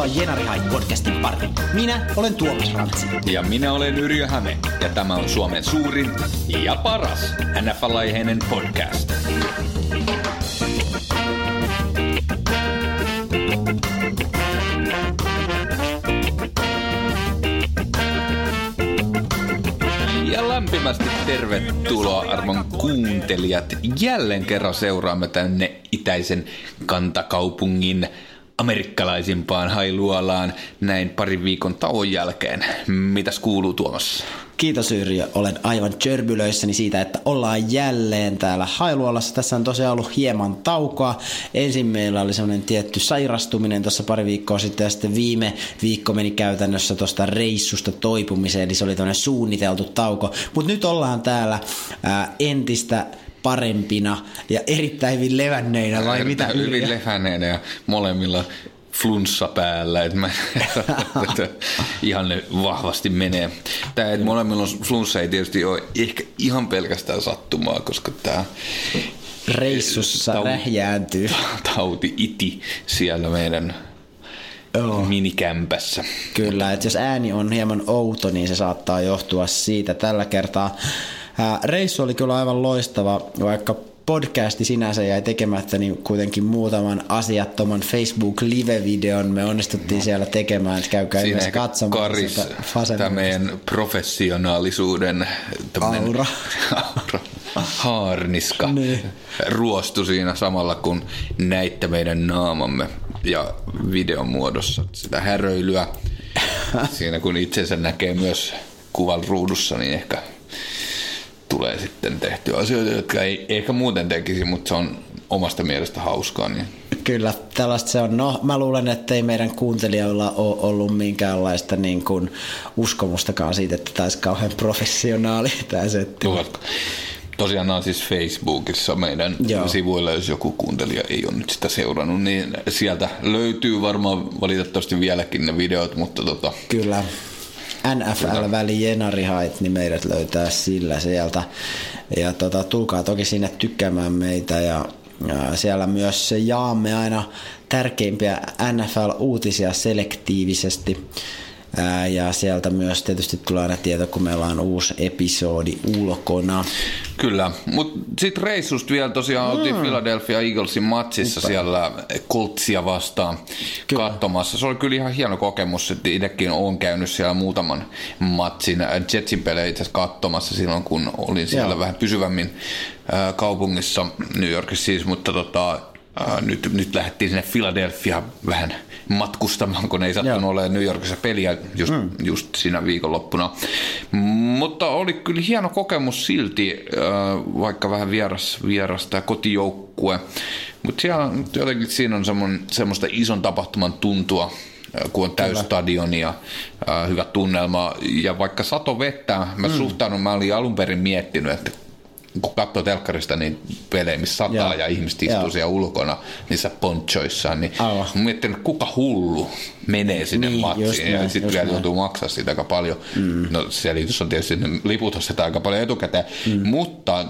Tervetuloa Jenari Hait podcastin pariin. Minä olen Tuomas Rantsi. Ja minä olen Yrjö Häme, ja tämä on Suomen suurin ja paras NFL-aiheinen podcast. Ja lämpimästi tervetuloa arvon kuuntelijat. Jälleen kerran seuraamme tänne itäisen kantakaupungin amerikkalaisimpaan hailuolaan näin parin viikon tauon jälkeen. Mitäs kuuluu Tuomas? Kiitos Yrjö, olen aivan körbylöissäni siitä, että ollaan jälleen täällä Hailuolassa. Tässä on tosiaan ollut hieman taukoa. Ensin meillä oli semmoinen tietty sairastuminen tuossa pari viikkoa sitten ja sitten viime viikko meni käytännössä tuosta reissusta toipumiseen, eli se oli tämmöinen suunniteltu tauko. Mutta nyt ollaan täällä ää, entistä parempina ja erittäin hyvin levänneinä vai mitä? Hyvin levänneinä ja molemmilla flunssa päällä, että mä että ihan ne vahvasti menee. Tämä, että molemmilla on flunssa ei tietysti ole ehkä ihan pelkästään sattumaa, koska tämä reissussa tauti, rähjääntyy. Tauti iti siellä meidän oh. minikämpässä. Kyllä, että jos ääni on hieman outo, niin se saattaa johtua siitä. Tällä kertaa reissu oli kyllä aivan loistava, vaikka podcasti sinänsä jäi tekemättä, niin kuitenkin muutaman asiattoman Facebook live-videon me onnistuttiin no. siellä tekemään, että käykää Siinä myös katsomaan. Karis, tämä meidän professionaalisuuden aura. aura haarniska niin. ruostu siinä samalla, kun näitte meidän naamamme ja videon muodossa sitä häröilyä. Siinä kun itsensä näkee myös kuvan ruudussa, niin ehkä tulee sitten tehtyä asioita, jotka ei ehkä muuten tekisi, mutta se on omasta mielestä hauskaa. Niin. Kyllä, tällaista se on. No, mä luulen, että ei meidän kuuntelijoilla ole ollut minkäänlaista niin kuin uskomustakaan siitä, että tämä olisi kauhean professionaali tämä setti. Tosiaan nämä on siis Facebookissa meidän Joo. sivuilla, jos joku kuuntelija ei ole nyt sitä seurannut, niin sieltä löytyy varmaan valitettavasti vieläkin ne videot, mutta tota, Kyllä. NFL-väli Jenari Hait, niin meidät löytää sillä sieltä. Ja tota, tulkaa toki sinne tykkäämään meitä ja, ja siellä myös jaamme aina tärkeimpiä NFL-uutisia selektiivisesti. Ja sieltä myös tietysti tulee aina tieto, kun meillä on uusi episodi ulkona. Kyllä, mutta sitten reissusta vielä tosiaan mm. oltiin Philadelphia Eaglesin matsissa Uppa. siellä Coltsia vastaan kyllä. katsomassa. Se oli kyllä ihan hieno kokemus, että itsekin olen käynyt siellä muutaman matsin Jetsin pelejä itse katsomassa silloin, kun olin siellä Joo. vähän pysyvämmin kaupungissa, New Yorkissa siis, mutta tota, nyt, nyt lähdettiin sinne Philadelphia vähän matkustamaan, kun ei sattunut olemaan New Yorkissa peliä just, mm. just siinä viikonloppuna. Mutta oli kyllä hieno kokemus silti, vaikka vähän vieras, vieras tämä kotijoukkue. Mutta jotenkin siinä on semmoista ison tapahtuman tuntua, kun on täystadion ja äh, hyvä tunnelma. Ja vaikka sato vettä, mä mm. suhtaudun, mä olin alun perin miettinyt, että kun katsoo telkkarista niin pelejä, missä sataa Joo. ja ihmiset istuu Joo. siellä ulkona niissä ponchoissaan, niin Aivan. mä miettinyt, kuka hullu menee sinne niin, matsiin ja sitten vielä joutuu maksaa siitä aika paljon. Mm. No selitys on tietysti, että liput ostetaan aika paljon etukäteen, mm. mutta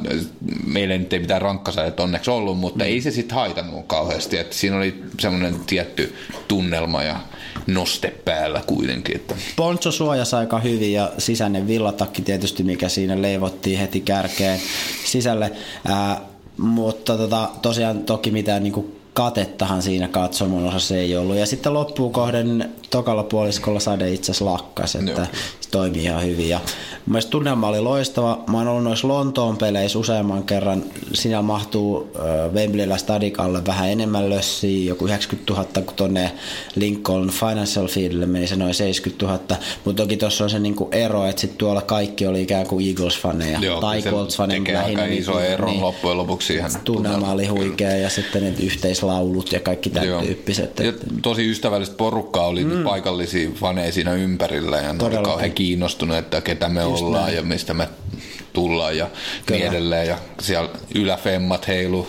meillä nyt ei mitään rankkasaajat onneksi ollut, mutta mm. ei se sitten haitannut kauheasti, että siinä oli semmoinen tietty tunnelma ja noste päällä kuitenkin. Että. Poncho suojasi aika hyvin ja sisäinen villatakki tietysti, mikä siinä leivottiin heti kärkeen sisälle. Ää, mutta tota, tosiaan toki mitään niinku katettahan siinä katsomon osassa ei ollut. Ja sitten loppuun kohden tokalla puoliskolla sade itse asiassa lakkas, että toimii ihan hyvin. Ja mun tunnelma oli loistava. Mä oon ollut noissa Lontoon peleissä useamman kerran. Siinä mahtuu Wembleyllä stadikalle vähän enemmän lössiä, joku 90 000, kun tonne Lincoln Financial Fieldille meni se noin 70 000. Mutta toki tuossa on se niinku ero, että sitten tuolla kaikki oli ikään kuin Eagles-faneja tai Colts-faneja. Lähinnä aika iso niin, ero niin, loppujen lopuksi siihen. Tunnelma oli huikea ja sitten ne yhteislaulut ja kaikki tämän tyyppiset. Ja tosi ystävällistä porukkaa oli mm. paikallisia faneja siinä ympärillä ja ne oli kauhean kiinnostuneet, että ketä me Just ollaan näin. ja mistä me tullaan ja Kyllä. niin edelleen. Ja siellä yläfemmat heilu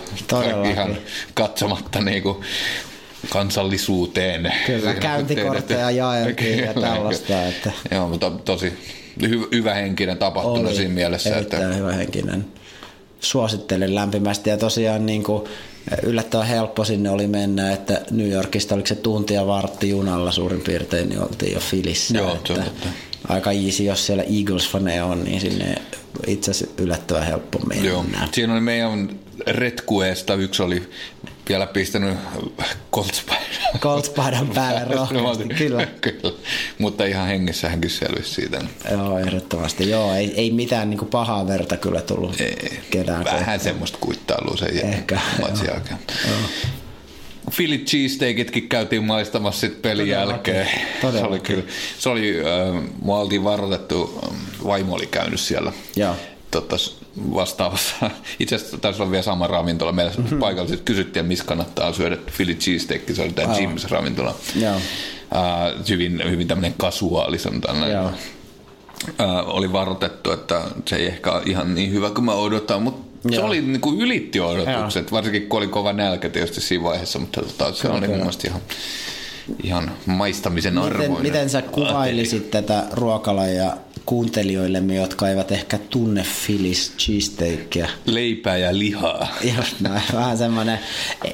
ihan katsomatta niinku kansallisuuteen. Kyllä, käyntikortteja jaeltiin ja tällaista. Että... Joo, mutta tosi hy- hyvä henkinen tapahtuma Oli siinä mielessä. Erittäin että... hyvä henkinen. Suosittelen lämpimästi ja tosiaan niin kuin yllättävän helppo sinne oli mennä, että New Yorkista oliko se tunti ja vartti junalla suurin piirtein, niin oltiin jo Filissä. Joo, että totta. aika easy, jos siellä Eagles-faneja on, niin sinne itse asiassa yllättävän helppo mennä. Joo. Siinä oli meidän retkueesta yksi oli vielä pistänyt koltspaidan. Colts-paidan päälle rohkeasti, kyllä. kyllä. Mutta ihan hengessä hänkin selvisi siitä. Joo, ehdottomasti. Joo, ei, ei mitään niin pahaa verta kyllä tullut Ei, kedään. Vähän kohtaan. semmoista kuittailua sen. Ehkä, matsin joo. jälkeen. Philly cheesesteakitkin käytiin maistamassa sit pelin Todellakin, jälkeen. Se todellakin. oli kyllä, se oli, äh, mua oltiin varoitettu, vaimo oli käynyt siellä. Joo. Totta, vastaavassa. Itse asiassa taisi olla vielä sama ravintola. Meillä mm-hmm. paikalliset kysyttiin, missä kannattaa syödä Philly cheesesteak. Se oli tämä. Jim's ravintola. Joo. Äh, hyvin, hyvin tämmöinen kasuaali, sanotaan näin. Joo. Äh, oli varoitettu, että se ei ehkä ole ihan niin hyvä kuin mä odotan, mutta se Joo. oli niin kuin ylitti odotukset, varsinkin kun oli kova nälkä tietysti siinä vaiheessa, mutta tota, se oli mun mielestä ihan, ihan maistamisen Miten, arvoinen. miten sä kuvailisit tätä ruokalajia kuuntelijoillemme, jotka eivät ehkä tunne Philly's cheesesteakia? Leipää ja lihaa. Just näin. Vähän semmoinen,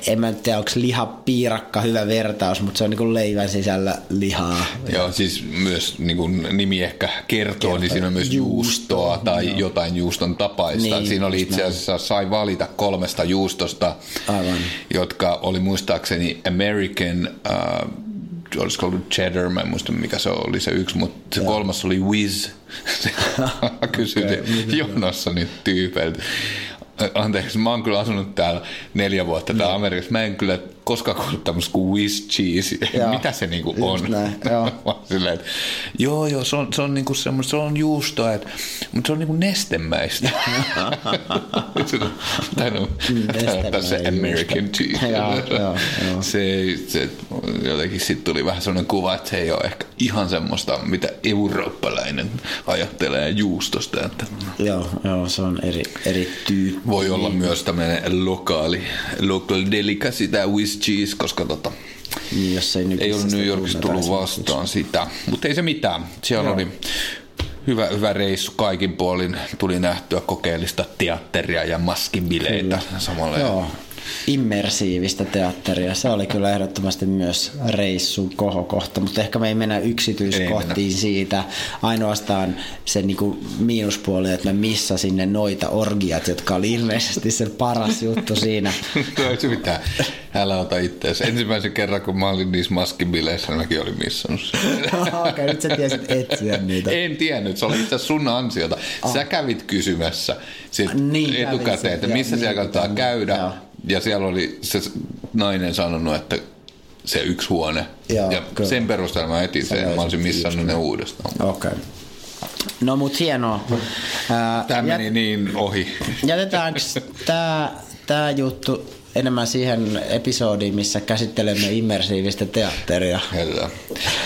en mä tiedä, onko lihapiirakka hyvä vertaus, mutta se on niinku leivän sisällä lihaa. Joo, siis myös niin kuin nimi ehkä kertoo, niin siinä on myös juustoa Juustoa, tai jotain juuston tapaista. Niin, siinä oli itse asiassa, sai valita kolmesta juustosta, Aivan. jotka oli muistaakseni American, äh, olisiko ollut cheddar, mä en muista mikä se oli se yksi, mutta se kolmas oli whiz. Kysytin Okay, jonossa niitä tyypeiltä. Anteeksi, mä oon kyllä asunut täällä neljä vuotta täällä Amerikassa. Mä en kyllä koskaan kuullut tämmöistä kuin whiz cheese. Joo. Mitä se niinku Just on? näin, joo. Silleen, että joo, joo, se on, se on niinku semmoista, se on juustoa, että, mutta se on niinku nestemäistä. tai no, se American cheese. Joo, joo, joo. Se, se, jotenkin sitten tuli vähän sellainen kuva, että se ei ole ehkä ihan semmoista, mitä eurooppalainen ajattelee juustosta. Että Joo, joo, se on eri, eri tyyppi. voi olla myös tämmöinen lokaali, local delicacy, tämä Swiss cheese, koska tota, Niin, jos ei, ei ollut New Yorkissa tullut vastaan sitä. Mutta ei se mitään. Siellä Joo. oli hyvä, hyvä reissu kaikin puolin. Tuli nähtyä kokeellista teatteria ja maskinbileitä samalla. Joo, immersiivistä teatteria. Se oli kyllä ehdottomasti myös reissun kohokohta, mutta ehkä me ei mennä yksityiskohtiin siitä. Ainoastaan se niinku miinuspuoli, että me missasin ne noita orgiat, jotka oli ilmeisesti se paras juttu siinä. No ei se mitään. Älä ota itseäsi. Ensimmäisen kerran, kun mä olin niissä maskinbileissä, mäkin olin missannut sen. Okei, nyt sä tiesit etsiä niitä. En tiennyt, se oli itse sun ansiota. Sä kävit kysymässä sit Niin etukäteen, että missä niin, siellä kannattaa niin, käydä. joo. Ja siellä oli se nainen sanonut, että se yksi huone. Joo, ja kyllä. sen perusteella mä etin sen, mä olisin missannut ne uudestaan. Okei. Okay. No mut hienoa. Ää, Tämä jät- meni niin ohi. Jätetäänkö tämä tää juttu enemmän siihen episodiin, missä käsittelemme immersiivistä teatteria? Kyllä.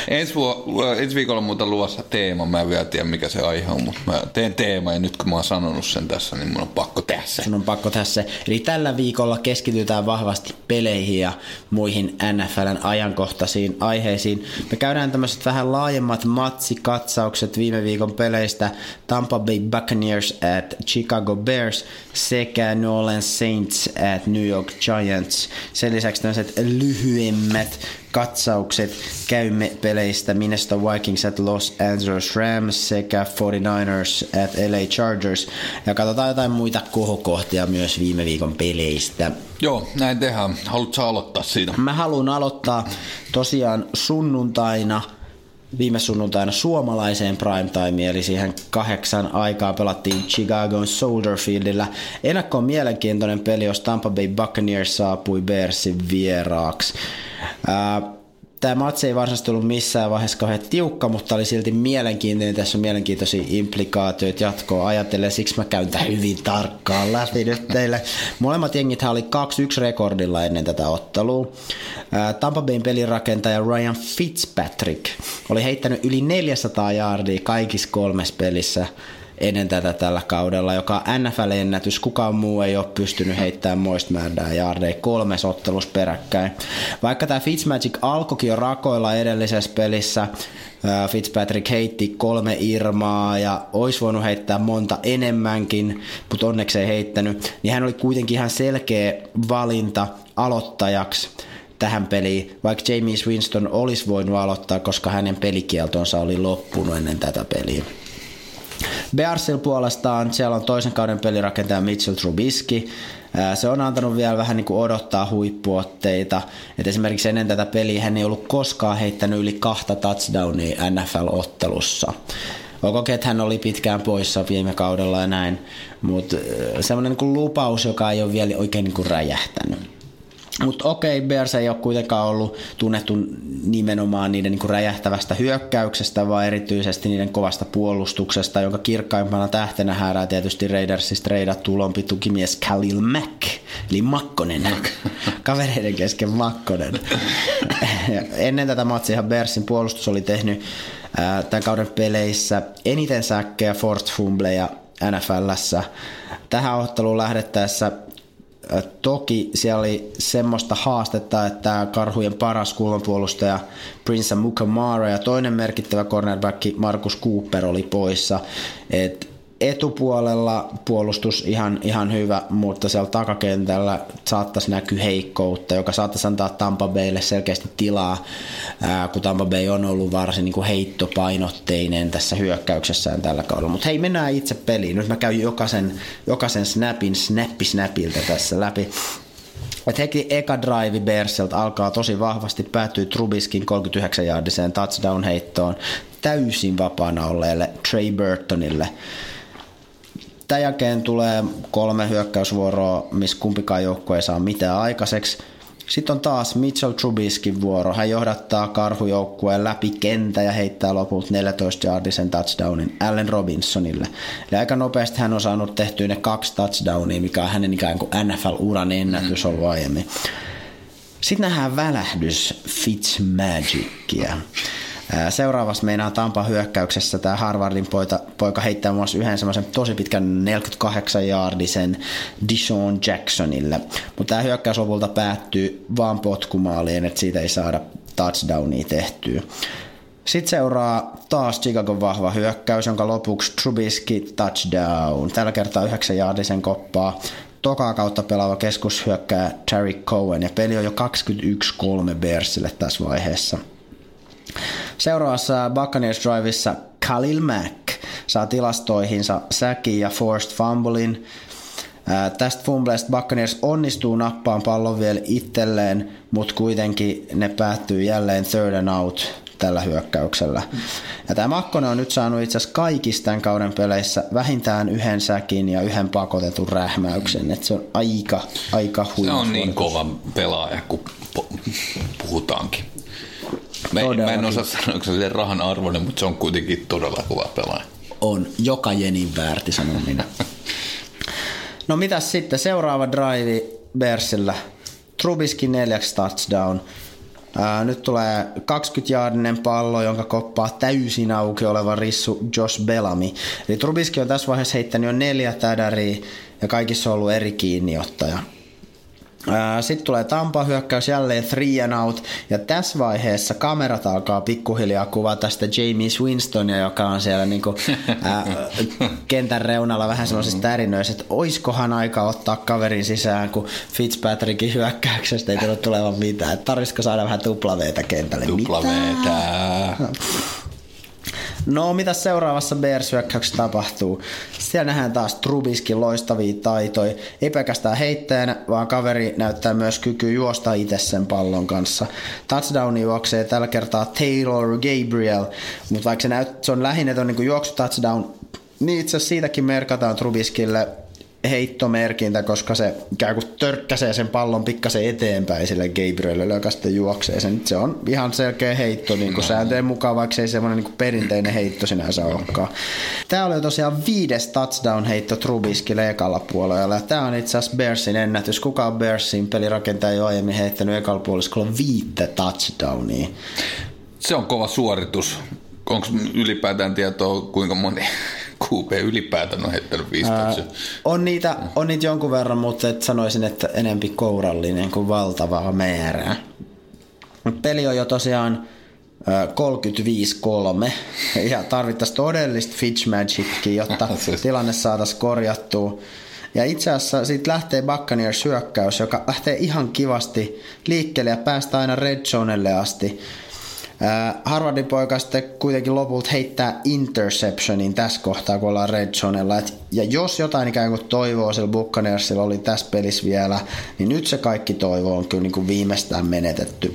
Ensi, vuo, ensi viikolla on muuta luvassa teema. Mä en vielä tiedä mikä se aihe on, mutta mä teen teema ja nyt kun mä oon sanonut sen tässä, niin mun on pakko tehdä se. Sun on pakko tässä. Eli tällä viikolla keskitytään vahvasti peleihin ja muihin NFLn ajankohtaisiin aiheisiin. Me käydään tämmöiset vähän laajemmat matsikatsaukset viime viikon peleistä Tampa Bay Buccaneers at Chicago Bears sekä New Orleans Saints at New York Giants. Sen lisäksi tämmöiset lyhyemmät katsaukset käymme peleistä Minnesota Vikings at Los Angeles Rams sekä 49ers at LA Chargers. Ja katsotaan jotain muita kohokohtia myös viime viikon peleistä. Joo, näin tehdään. Haluatko aloittaa siitä? Mä haluan aloittaa tosiaan sunnuntaina, viime sunnuntaina suomalaiseen primetimeen, eli siihen kahdeksan aikaa pelattiin Chicagon Soldier Fieldillä. Ennakko on mielenkiintoinen peli, jos Tampa Bay Buccaneers saapui Bearsin vieraaksi. Ää, Tämä matsi ei varsinaisesti ollut missään vaiheessa kauhean tiukka, mutta oli silti mielenkiintoinen. Tässä on mielenkiintoisia implikaatioita jatkoa ajatellen, siksi mä käyn tämän hyvin tarkkaan läpi nyt teille. Molemmat jengithän oli 2-1 rekordilla ennen tätä ottelua. Tampa Bayn pelirakentaja Ryan Fitzpatrick oli heittänyt yli 400 yardia kaikissa kolmessa pelissä ennen tätä tällä kaudella, joka on NFL-ennätys. Kukaan muu ei ole pystynyt heittämään moista määrää jaardeja kolmes ottelus peräkkäin. Vaikka tämä Fitzmagic alkoikin jo rakoilla edellisessä pelissä, Fitzpatrick heitti kolme irmaa ja olisi voinut heittää monta enemmänkin, mutta onneksi ei heittänyt, niin hän oli kuitenkin ihan selkeä valinta aloittajaksi tähän peliin, vaikka James Winston olisi voinut aloittaa, koska hänen pelikieltonsa oli loppunut ennen tätä peliä. Bearsil puolestaan siellä on toisen kauden pelirakentaja Mitchell Trubisky. Se on antanut vielä vähän niin kuin odottaa huippuotteita. Et esimerkiksi ennen tätä peliä hän ei ollut koskaan heittänyt yli kahta touchdownia NFL-ottelussa. Olkoon, että hän oli pitkään poissa viime kaudella ja näin, mutta semmoinen niin lupaus, joka ei ole vielä oikein niin kuin räjähtänyt. Mutta okei, okay, Bears ei ole kuitenkaan ollut tunnettu nimenomaan niiden niin räjähtävästä hyökkäyksestä, vaan erityisesti niiden kovasta puolustuksesta, jonka kirkkaimpana tähtenä häärää tietysti Raidersista reidattu lompi tukimies Khalil Mack, eli Makkonen, kavereiden kesken Makkonen. Ennen tätä matsia Bearsin puolustus oli tehnyt tämän kauden peleissä eniten säkkejä Fort Fumbleja NFLssä. Tähän otteluun lähdettäessä Toki siellä oli semmoista haastetta, että karhujen paras kulmapuolustaja Prince Mukamara ja toinen merkittävä cornerback Markus Cooper oli poissa. Et etupuolella puolustus ihan, ihan hyvä, mutta siellä takakentällä saattaisi näkyä heikkoutta, joka saattaisi antaa Tampa Baylle selkeästi tilaa, ää, kun Tampa Bay on ollut varsin niin kuin heittopainotteinen tässä hyökkäyksessään tällä kaudella. Mutta hei, mennään itse peliin. Nyt mä käyn jokaisen, jokaisen snapin snappi snapilta tässä läpi. Et heti eka drive Berselt alkaa tosi vahvasti, päättyy Trubiskin 39-jaardiseen touchdown-heittoon täysin vapaana olleelle Trey Burtonille. Tämän jälkeen tulee kolme hyökkäysvuoroa, missä kumpikaan joukkue ei saa mitään aikaiseksi. Sitten on taas Mitchell Trubiskin vuoro. Hän johdattaa karhujoukkueen läpi kentä ja heittää lopulta 14 jaardisen touchdownin Allen Robinsonille. Eli aika nopeasti hän on saanut tehtyä ne kaksi touchdownia, mikä on hänen ikään kuin NFL-uran ennätys ollut aiemmin. Sitten nähdään välähdys Fitzmagicia. Seuraavassa meinaa Tampa hyökkäyksessä tämä Harvardin poika, poika heittää muassa yhden semmoisen tosi pitkän 48 jaardisen Dishon Jacksonille. Mutta tämä hyökkäys lopulta päättyy vaan potkumaaliin, että siitä ei saada touchdownia tehtyä. Sitten seuraa taas Chicagon vahva hyökkäys, jonka lopuksi Trubisky touchdown. Tällä kertaa 9 jaardisen koppaa. Tokaa kautta pelaava keskushyökkää Terry Cohen ja peli on jo 21-3 Bearsille tässä vaiheessa – Seuraavassa Buccaneers Driveissa Khalil Mack saa tilastoihinsa säkin ja forced fumblein. Ää, tästä fumbleista Buccaneers onnistuu nappaan pallon vielä itselleen, mutta kuitenkin ne päättyy jälleen third and out tällä hyökkäyksellä. Ja tämä Makkonen on nyt saanut itse asiassa kaikista tämän kauden peleissä vähintään yhden säkin ja yhden pakotetun rähmäyksen. Et se on aika, aika huikea. Se on niin kova pelaaja, kun puhutaankin. Mä, mä en osaa sanoa, onko se rahan arvoinen, mutta se on kuitenkin todella kova pelaaja. On, joka jenin väärti, sanon minä. no mitäs sitten, seuraava drive Bersillä. Trubiski neljäksi touchdown. Ää, nyt tulee 20-jaardinen pallo, jonka koppaa täysin auki oleva rissu Josh Bellamy. Eli Trubiski on tässä vaiheessa heittänyt jo neljä tädäriä ja kaikissa on ollut eri kiinniottaja. Sitten tulee Tampa hyökkäys jälleen three and out, ja tässä vaiheessa kamerat alkaa pikkuhiljaa kuvata sitä James Winstonia, joka on siellä niinku, ää, kentän reunalla vähän semmoisessa tärinöissä, että oiskohan aika ottaa kaverin sisään, kun Fitzpatrickin hyökkäyksestä ei tule tulevan mitään. Tarvisiko saada vähän tuplaveetä kentälle? Tuplaveetä. No, mitä seuraavassa bears tapahtuu? Siellä nähdään taas Trubiskin loistavia taitoja. Ei pelkästään heittäjänä, vaan kaveri näyttää myös kyky juosta itse sen pallon kanssa. Touchdown juoksee tällä kertaa Taylor Gabriel, mutta vaikka se, näyt, se on lähinnä niin juoksu touchdown, niin itse asiassa siitäkin merkataan Trubiskille heittomerkintä, koska se ikään kuin törkkäsee sen pallon pikkasen eteenpäin sille Gabrielille, joka sitten juoksee sen. Se on ihan selkeä heitto niin kuin sääntöjen mukaan, vaikka se ei semmoinen niin perinteinen heitto sinänsä olekaan. Tämä oli tosiaan viides touchdown-heitto Trubiskille ekalla puolella. Tämä on itse asiassa Bearsin ennätys. Kuka on Bearsin pelirakentaja jo aiemmin heittänyt ekalla puoliskolla viittä touchdownia? Se on kova suoritus. Onko ylipäätään tietoa, kuinka moni QB ylipäätään on heittänyt viistauksia. On niitä, on niitä jonkun verran, mutta et sanoisin, että enempi kourallinen kuin valtavaa määrää. Mut peli on jo tosiaan ö, 35-3 ja tarvittaisiin todellista Fitzmagicia, jotta tilanne saataisiin korjattua. Ja itse asiassa siitä lähtee Buccaneers syökkäys, joka lähtee ihan kivasti liikkeelle ja päästään aina red zonelle asti. Harvardin poika sitten kuitenkin lopulta heittää interceptionin tässä kohtaa, kun ollaan red zonella. Et, ja jos jotain ikään kuin toivoa sillä Buccaneersilla oli tässä pelissä vielä, niin nyt se kaikki toivo on kyllä niin kuin viimeistään menetetty.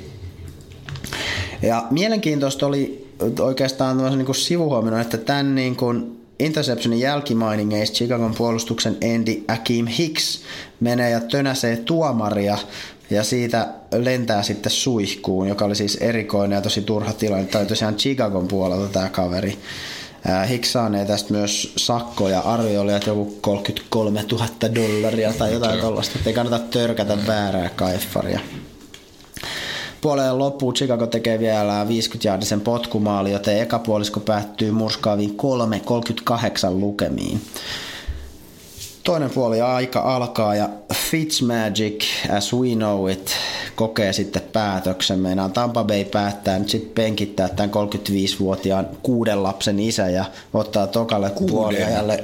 Ja mielenkiintoista oli oikeastaan niin kuin sivuhuomioon, että tämän niin kuin interceptionin jälkimainingeista Chicagon puolustuksen endi Akeem Hicks menee ja tönäsee tuomaria ja siitä lentää sitten suihkuun, joka oli siis erikoinen ja tosi turha tilanne. Tämä oli tosiaan Chicagon puolelta tämä kaveri. Hicks saanee tästä myös sakkoja. Arvio oli, että joku 33 000 dollaria tai jotain tuollaista. Ei kannata törkätä väärää kaiffaria. Puoleen loppuun Chicago tekee vielä 50-jaardisen potkumaali, joten eka puolisko päättyy murskaaviin 3.38 lukemiin. Toinen puoli aika alkaa ja Fitzmagic, as we know it, kokee sitten päätöksen. Meinaan Tampa Bay päättää nyt sitten penkittää tämän 35-vuotiaan kuuden lapsen isä ja ottaa tokalle puoliajalle.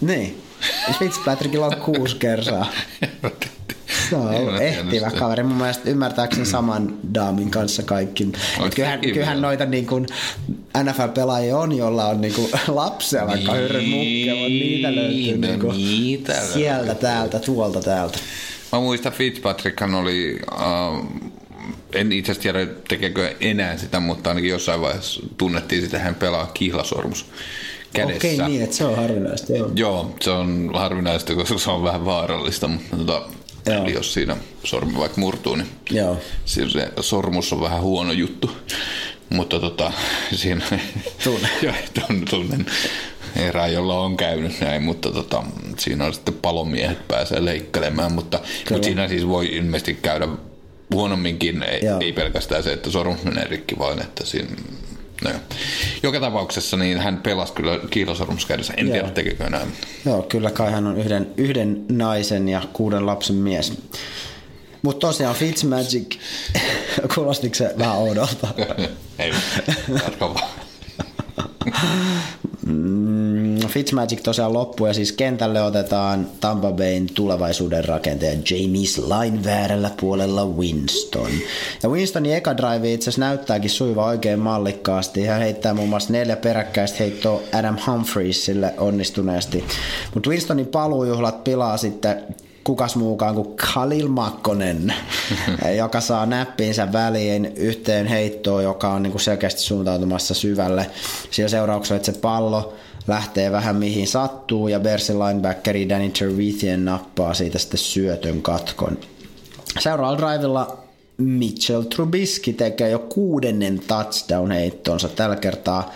Niin. Fitzpatrickilla on kuusi kertaa. Se on ehtivä kaveri. Mun mielestä ymmärtääkseni saman daamin kanssa kaikki. Kyllähän, kyllähän noita niin kuin NFL-pelaajia on, jolla on niin kuin lapsia, vaikka niin, niitä löytyy niin kuin niitä sieltä, löytyy. täältä, tuolta, täältä. Mä muistan Fitzpatrickhan oli, uh, en itse asiassa tiedä tekeekö enää sitä, mutta ainakin jossain vaiheessa tunnettiin sitä, hän pelaa kihlasormus kädessä. Okei, niin, että se on harvinaista. Joo, joo se on harvinaista, koska se on vähän vaarallista, mutta tota, Joo. Eli jos siinä sormi vaikka murtuu, niin Joo. se sormus on vähän huono juttu. Mutta tota, siinä Tunne. tunnen erää, jolla on käynyt näin, mutta tota, siinä on sitten palomiehet pääsee leikkelemään, mutta, mutta siinä siis voi ilmeisesti käydä huonomminkin, ei, ei pelkästään se, että sormus menee rikki, vaan että siinä No joo. Joka tapauksessa niin hän pelasi kyllä kiilosormuskädessä. En joo. tiedä, tekekö enää. Joo, kyllä kai hän on yhden, yhden naisen ja kuuden lapsen mies. Mutta tosiaan Fitzmagic, kuulostiko se vähän oudolta? Ei, jatka vaan. Mm, Fitzmagic tosiaan loppuu ja siis kentälle otetaan Tampa Bayn tulevaisuuden rakentaja James Line väärällä puolella Winston. Ja Winstonin eka drive itse asiassa näyttääkin suiva oikein mallikkaasti. Hän heittää muun muassa neljä peräkkäistä heittoa Adam Humphriesille onnistuneesti. Mutta Winstonin paluujuhlat pilaa sitten kukas muukaan kuin Khalil Makkonen, joka saa näppiinsä väliin yhteen heittoon, joka on niin kuin selkeästi suuntautumassa syvälle. Sillä seurauksella, että se pallo lähtee vähän mihin sattuu ja Bersin linebackeri Danny Tervithien nappaa siitä sitten syötön katkon. Seuraavalla drivella Mitchell Trubisky tekee jo kuudennen touchdown-heittonsa. Tällä kertaa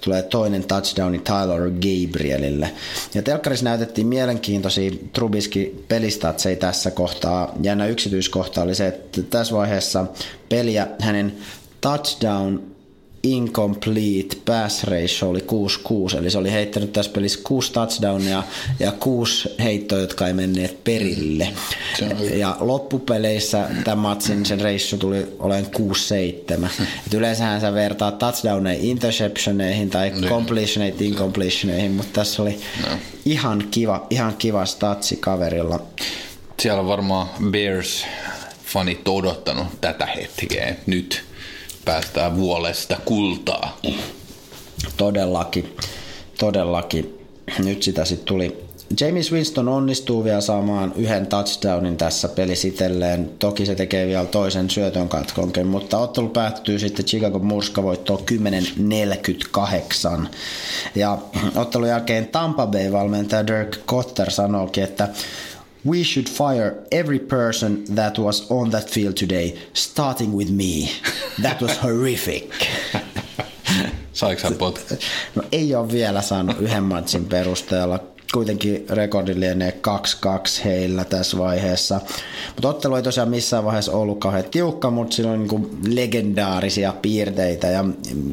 tulee toinen touchdowni Tyler Gabrielille. Ja telkkarissa näytettiin mielenkiintoisia Trubisky pelistatseja tässä kohtaa. Jännä yksityiskohta oli se, että tässä vaiheessa peliä hänen touchdown incomplete pass ratio oli 6-6, eli se oli heittänyt tässä pelissä 6 touchdownia ja 6 heittoa, jotka ei menneet perille. Ja loppupeleissä tämän matsin sen ratio tuli olemaan 6-7. Et yleensähän sä vertaat touchdowneja interceptioneihin tai niin. completioneihin incompletioneihin, mutta tässä oli no. ihan kiva, ihan kiva statsi kaverilla. Siellä on varmaan Bears fanit odottanut tätä hetkeä nyt päästään vuolesta kultaa. Todellakin, todellakin. Nyt sitä sitten tuli. James Winston onnistuu vielä saamaan yhden touchdownin tässä pelisitelleen. Toki se tekee vielä toisen syötön katkonken, mutta ottelu päättyy sitten Chicago Murska voittoon 10-48. Ja ottelun jälkeen Tampa Bay valmentaja Dirk Kotter sanoikin, että We should fire every person that was on that field today, starting with me. That was horrific. Saiko hän pot? No ei ole vielä saanut yhden matsin perusteella. Kuitenkin rekordi lienee 2-2 heillä tässä vaiheessa. Mutta ottelu ei tosiaan missään vaiheessa ollut kauhean tiukka, mutta sillä on niin legendaarisia piirteitä ja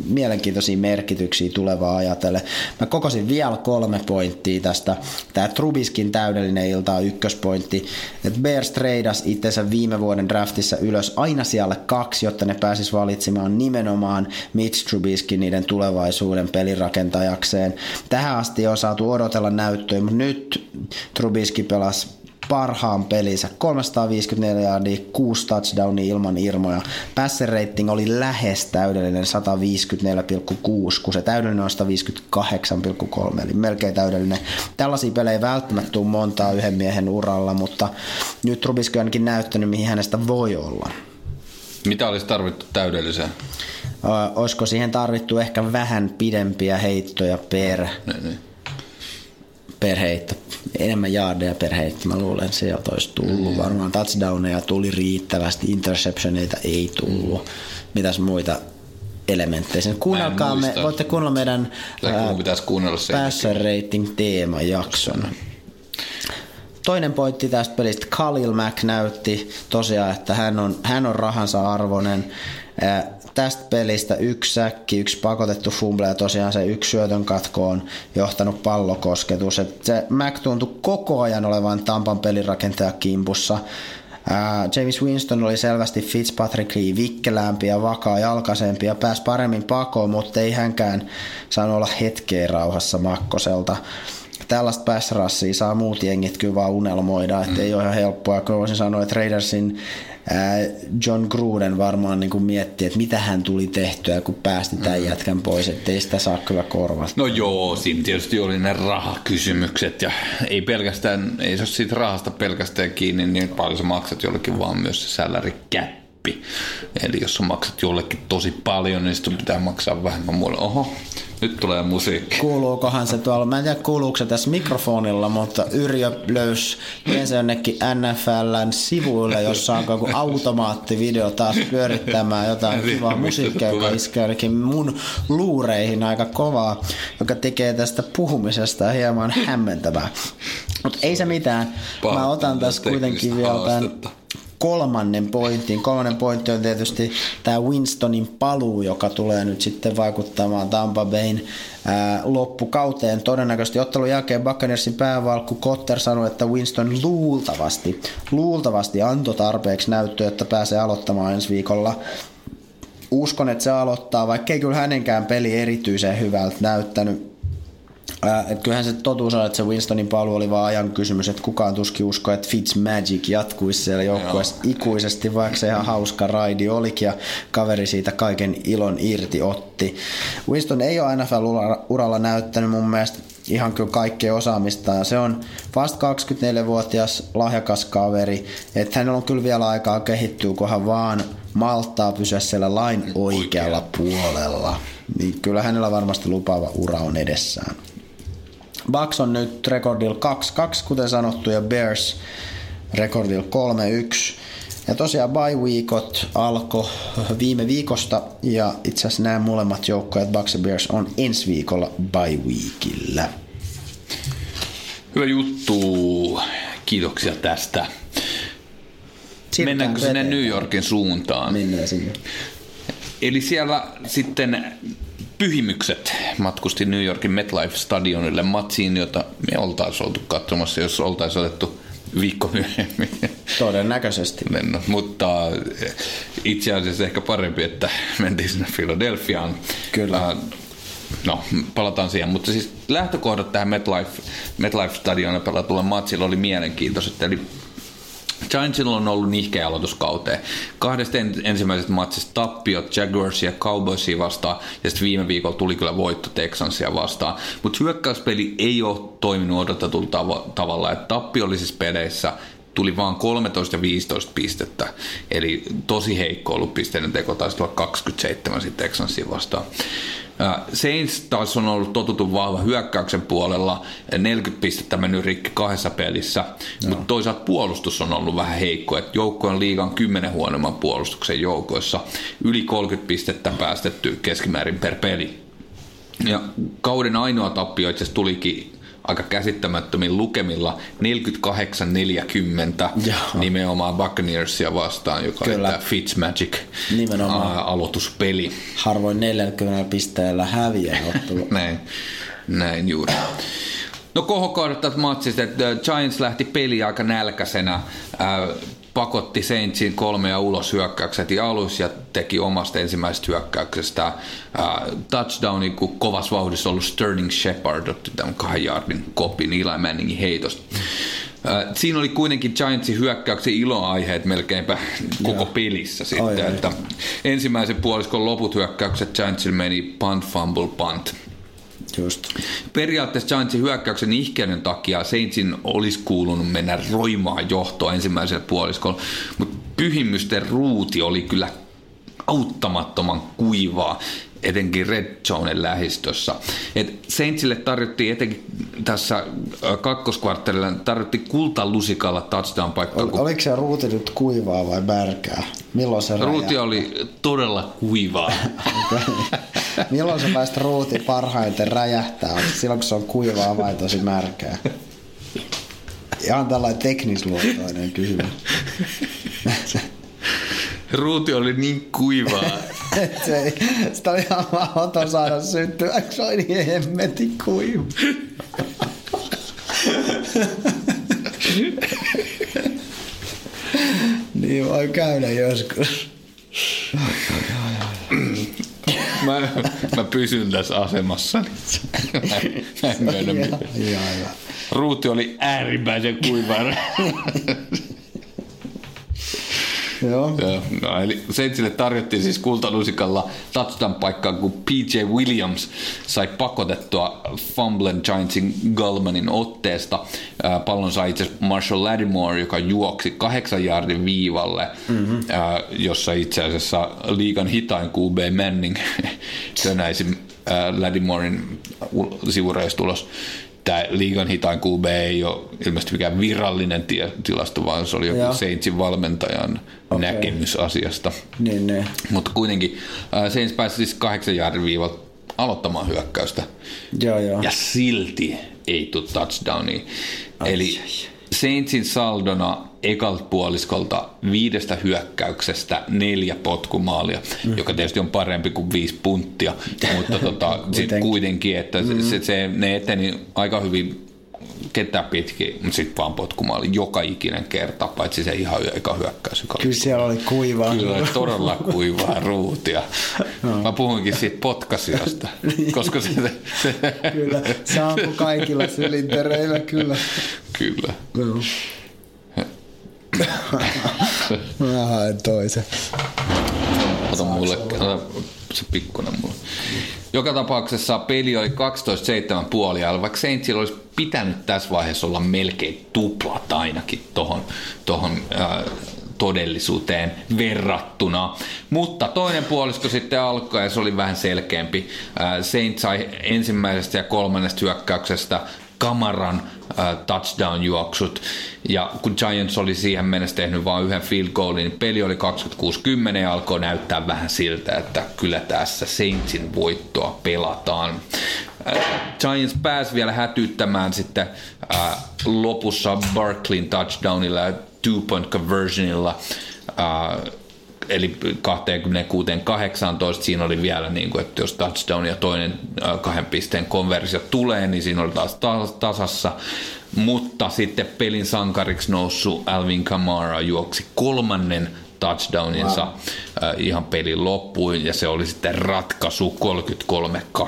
mielenkiintoisia merkityksiä tulevaa ajatellen. Mä kokosin vielä kolme pointtia tästä. Tämä Trubiskin täydellinen ilta on ykköspointti. Et Bears treidas itsensä viime vuoden draftissa ylös aina siellä kaksi, jotta ne pääsis valitsemaan nimenomaan Mitch Trubiskin niiden tulevaisuuden pelirakentajakseen. Tähän asti on saatu odotella näyttöä, mutta nyt Trubiski pelasi parhaan pelinsä. 354 yardia, 6 touchdownia ilman irmoja. Passer rating oli lähes täydellinen 154,6, kun se täydellinen on 158,3, eli melkein täydellinen. Tällaisia pelejä ei välttämättä tule montaa yhden miehen uralla, mutta nyt Trubiski on ainakin näyttänyt, mihin hänestä voi olla. Mitä olisi tarvittu täydelliseen? olisiko siihen tarvittu ehkä vähän pidempiä heittoja per, Ne, ne. Per heitto. Enemmän jaardeja per heitto. Mä luulen, sieltä olisi tullut. Mm. Varmaan touchdowneja tuli riittävästi, interceptioneita ei tullut. Mitäs muita elementtejä. Sen Kuunnelkaa me, voitte kuunnella meidän passer rating teemajakson. Toinen pointti tästä pelistä, Khalil Mack näytti tosiaan, että hän on, hän on rahansa arvoinen. Tästä pelistä yksi säkki, yksi pakotettu fumble ja tosiaan se yksi syötön katko on johtanut pallokosketus. Et se Mac tuntui koko ajan olevan Tampan pelirakentaja kimpussa. Ää, James Winston oli selvästi Fitzpatrickia vikkelämpi ja vakaa jalkaisempi ja pääsi paremmin pakoon, mutta ei hänkään saanut olla hetkeä rauhassa Makkoselta tällaista pass saa muut jengit kyllä vaan unelmoida, että mm. ei ole ihan helppoa. Kun voisin sanoa, että Raidersin John Gruden varmaan niin miettii, että mitä hän tuli tehtyä, kun päästi tämän jätkän pois, että ei sitä saa kyllä korvata. No joo, siinä tietysti oli ne rahakysymykset ja ei pelkästään, ei se ole siitä rahasta pelkästään kiinni, niin paljon sä maksat jollekin vaan myös se salary käppi. Eli jos sä maksat jollekin tosi paljon, niin sitten pitää maksaa vähemmän muulle. Oho, nyt tulee musiikki. Kuuluukohan se tuolla, mä en tiedä kuuluuko se tässä mikrofonilla, mutta Yrjö löysi tiensä jonnekin NFLn sivuille, jossa on joku automaattivideo taas pyörittämään jotain kivaa musiikkia, joka iskee ainakin mun luureihin aika kovaa, joka tekee tästä puhumisesta hieman hämmentävää. Mutta ei se mitään. Mä otan tässä kuitenkin vielä tämän kolmannen pointin. Kolmannen pointti on tietysti tämä Winstonin paluu, joka tulee nyt sitten vaikuttamaan Tampa Bayn ää, loppukauteen. Todennäköisesti ottelun jälkeen Buccaneersin päävalkku Kotter sanoi, että Winston luultavasti, luultavasti antoi tarpeeksi näyttöä, että pääsee aloittamaan ensi viikolla. Uskon, että se aloittaa, vaikka ei kyllä hänenkään peli erityisen hyvältä näyttänyt Äh, et kyllähän se totuus on, että se Winstonin paluu oli vaan ajan kysymys, että kukaan tuskin uskoi, että Fitzmagic jatkuisi siellä joukkueessa ikuisesti, vaikka se ihan hauska raidi olikin ja kaveri siitä kaiken ilon irti otti. Winston ei ole NFL-uralla näyttänyt mun mielestä ihan kyllä kaikkea osaamistaan. Se on vasta 24-vuotias lahjakas kaveri, että hänellä on kyllä vielä aikaa kehittyä, kunhan vaan malttaa pysyä siellä lain oikealla puolella. Niin kyllä hänellä varmasti lupaava ura on edessään. Bucks on nyt rekordilla 2-2, kuten sanottu, ja Bears rekordilla 3-1. Ja tosiaan bye weekot alkoi viime viikosta, ja itse asiassa nämä molemmat joukkueet, Bucks ja Bears, on ensi viikolla bye weekillä. Hyvä juttu. Kiitoksia tästä. Siirrytään Mennäänkö sinne. New Yorkin suuntaan? Mennään sinne. Eli siellä sitten pyhimykset matkusti New Yorkin MetLife-stadionille matsiin, jota me oltaisiin oltu katsomassa, jos oltaisiin otettu viikko myöhemmin. Todennäköisesti. No, mutta itse asiassa ehkä parempi, että mentiin sinne Philadelphiaan. Kyllä. Äh, No, palataan siihen. Mutta siis lähtökohdat tähän MetLife, MetLife-stadionille pelatulle matsille oli mielenkiintoiset. Eli Giantsilla on ollut nihkeä aloituskauteen. Kahdesta en- ensimmäisestä matsista tappiot Jaguarsia ja Cowboysia vastaan, ja sitten viime viikolla tuli kyllä voitto Texansia vastaan. Mutta hyökkäyspeli ei ole toiminut odotetulla tava- tavalla, että tappiollisissa peleissä tuli vaan 13 ja 15 pistettä, eli tosi heikko ollut pisteiden teko, taisi tulla 27 sitten Texansia vastaan. Saints taas on ollut totutun vahva hyökkäyksen puolella, 40 pistettä mennyt rikki kahdessa pelissä, no. mutta toisaalta puolustus on ollut vähän heikko, että joukko on liigan 10 huonomman puolustuksen joukoissa, yli 30 pistettä päästetty keskimäärin per peli. Ja kauden ainoa tappio itse asiassa tulikin aika käsittämättömin lukemilla 48-40 Joo. nimenomaan Buccaneersia vastaan, joka Kyllä. oli tämä Fitzmagic Nimenomaan. aloituspeli. Harvoin 40 pisteellä häviää ottelu. Näin, näin juuri. No kohokohdat matsista, että Giants lähti peli aika nälkäisenä, pakotti Saintsin kolme ja ulos hyökkäykset ja alus ja teki omasta ensimmäisestä hyökkäyksestä ää, touchdownin, kun kovassa vauhdissa ollut Sterling Shepard otti tämän kahden jardin kopin Eli Manningin heitosta. Ää, Siinä oli kuitenkin Giantsin hyökkäyksen iloaiheet melkeinpä koko pelissä sitten, oi. että ensimmäisen puoliskon loput hyökkäykset Giantsilla meni punt, fumble, punt. Just. Periaatteessa Giantsin hyökkäyksen ihkeyden takia Saintsin olisi kuulunut mennä roimaan johtoa ensimmäisellä puoliskolla, mutta pyhimysten ruuti oli kyllä auttamattoman kuivaa, etenkin Red Zonen lähistössä. Et Saintsille tarjottiin etenkin tässä kakkoskvartterilla tarjottiin kultalusikalla touchdown paikkaa, Ol, kun oliko se ruuti nyt kuivaa vai märkää? Milloin se ruuti räjähtää? oli todella kuivaa. Milloin se päästä ruuti parhaiten räjähtää? Silloin, kun se on kuivaa vai tosi märkää? Ihan tällainen teknisluontoinen kysymys. Ruuti oli niin kuivaa, se sitä oli ihan mahdoton saada syttyä, se oli niin hemmetin kuiva. niin voi käydä joskus. mä, mä pysyn tässä asemassa. Mä, mä en ihan hyvä. Ruuti oli äärimmäisen kuiva. Joo. No, eli Saintsille tarjottiin siis kultalusikalla touchdown paikkaa, kun PJ Williams sai pakotettua Fumblen Giantsin Gulmanin otteesta. Pallon sai itse asiassa Marshall Lattimore, joka juoksi kahdeksan jardin viivalle, mm-hmm. jossa itse asiassa liigan hitain QB Manning tönäisi Lattimoren ul- sivureistulos tämä liigan hitain QB ei ole ilmeisesti mikään virallinen tie, tilasto, vaan se oli joku Joo. Saintsin valmentajan Okei. näkemys asiasta. Niin, niin. Mutta kuitenkin äh, Saints pääsi siis kahdeksan jardin viivalta aloittamaan hyökkäystä. Joo, joo. Ja silti ei tule touchdownia. Eli Saintsin saldona ekalta puoliskolta viidestä hyökkäyksestä neljä potkumaalia, mm. joka tietysti on parempi kuin viisi punttia, mutta tota, sit Kuitenkin. kuitenkin, että mm. se, se, ne eteni aika hyvin ketään pitkin, mutta sitten vaan potkumaali joka ikinen kerta, paitsi se ihan eka hyökkäys, joka oli Kyllä siellä oli kuivaa. Kyllä oli todella kuivaa ruutia. Mä puhuinkin siitä potkasiosta, koska se, se, se Kyllä, se ampui kaikilla sylintereillä, kyllä. kyllä. Joo. Mä haen toisen. Ota mulle, ota se pikkunen mulle. Joka tapauksessa peli oli 12-7 puoliajalla, vaikka Saintsilla olisi pitänyt tässä vaiheessa olla melkein tuplat ainakin tohon, tohon äh, todellisuuteen verrattuna. Mutta toinen puolisko sitten alkoi ja se oli vähän selkeämpi. Äh, Saints sai ensimmäisestä ja kolmannesta hyökkäyksestä Kamaran äh, touchdown-juoksut. Ja kun Giants oli siihen mennessä tehnyt vain yhden field goalin, niin peli oli 26-10 ja alkoi näyttää vähän siltä, että kyllä tässä Saintsin voittoa pelataan. Äh, Giants pääsi vielä hätyttämään sitten äh, lopussa Barkleyn touchdownilla ja two-point conversionilla. Äh, eli 26-18 siinä oli vielä, niin kuin, että jos touchdown ja toinen kahden pisteen konversio tulee, niin siinä oli taas ta- tasassa. Mutta sitten pelin sankariksi noussut Alvin Kamara juoksi kolmannen touchdowninsa wow. ihan pelin loppuun ja se oli sitten ratkaisu 33-18.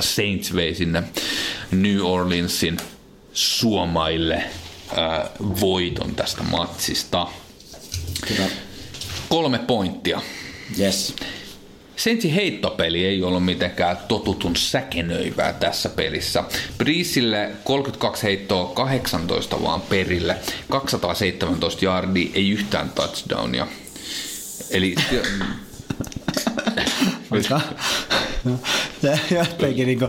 Saints vei sinne New Orleansin suomaille voiton tästä matsista. Kyllä. Kolme pointtia. Yes. Sensi heittopeli ei ollut mitenkään totutun säkenöivää tässä pelissä. Briisille 32 heittoa 18 vaan perille, 217 yardia, ei yhtään touchdownia. Eli Ja jotenkin niinku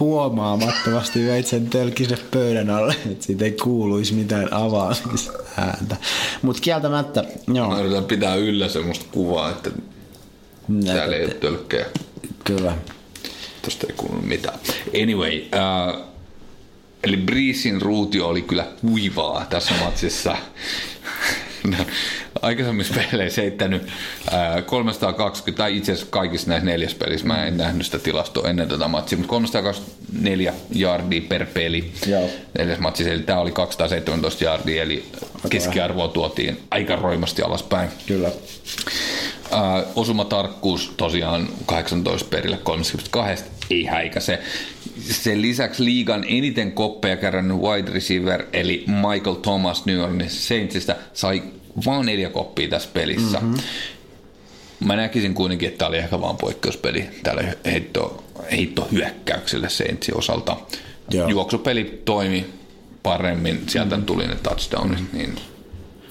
huomaamattomasti veit sen tölkisen pöydän alle, että siitä ei kuuluisi mitään avaamisääntä. Mutta kieltämättä, joo. mä yritän pitää yllä semmoista kuvaa, että täällä ei ole tölkkejä. Kyllä. Tosta ei kuulu mitään. Anyway, uh, Eli Breesin ruutio oli kyllä kuivaa tässä matsissa. Aikaisemmissa peleissä heittänyt ää, 320, tai itse asiassa kaikissa näissä neljässä pelissä, mä en nähnyt sitä tilastoa ennen tätä matsia, mutta 324 jardia per peli Joo. neljäs matsissa, eli tämä oli 217 jardia, eli keskiarvoa tuotiin aika roimasti alaspäin. Kyllä. Ää, osumatarkkuus tosiaan 18 perille 32, ei häikäse. Sen lisäksi liigan eniten koppeja kerännyt wide receiver, eli Michael Thomas New Orleans Saintsista, sai vain neljä koppia tässä pelissä. Mm-hmm. Mä näkisin kuitenkin, että tämä oli ehkä vaan poikkeuspeli tälle heitto, heittohyökkäykselle Saintsin osalta. Joo. Juoksupeli toimi paremmin, sieltä mm-hmm. tuli ne touchdownit, niin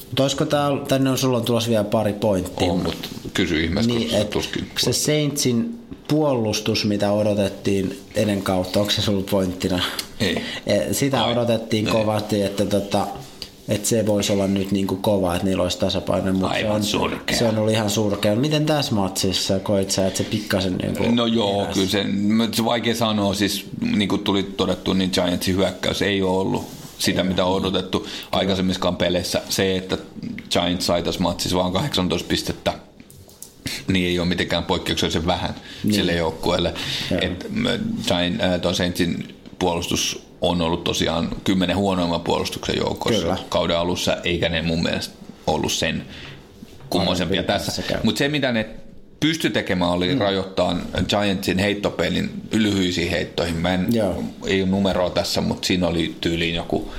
Mutta olisiko tää, tänne on sulla on tulossa vielä pari pointtia. on, mutta kysy ihmeessä, Niin, et, tuskin. se Saintsin puolustus, mitä odotettiin ennen kautta, onko se sulla pointtina? Ei. E, Sitä Ai, odotettiin ei. kovasti, että, tota, että se voisi olla nyt niinku kova, että niillä olisi tasapaino, mutta se Aivan on, surkea. se on ollut ihan surkea. Miten tässä matsissa koit sä, että se pikkasen niinku No joo, heräsi? kyllä se, se vaikea sanoa, siis niin kuin tuli todettu, niin Giantsin hyökkäys ei ole ollut sitä, mitä on odotettu aikaisemmissakaan peleissä. Se, että Giants sai tässä matsissa vain 18 pistettä, niin ei ole mitenkään poikkeuksellisen vähän niin. sille joukkueelle. Mä- Giant, äh, Saintsin puolustus on ollut tosiaan kymmenen huonoimman puolustuksen joukossa Kyllä. kauden alussa, eikä ne mun mielestä ollut sen kummoisempia tässä. Mutta se, mitä ne pysty tekemään, oli mm. rajoittaa Giantsin heittopelin lyhyisiin heittoihin. Mä en, Joo. ei ole numeroa tässä, mutta siinä oli tyyliin joku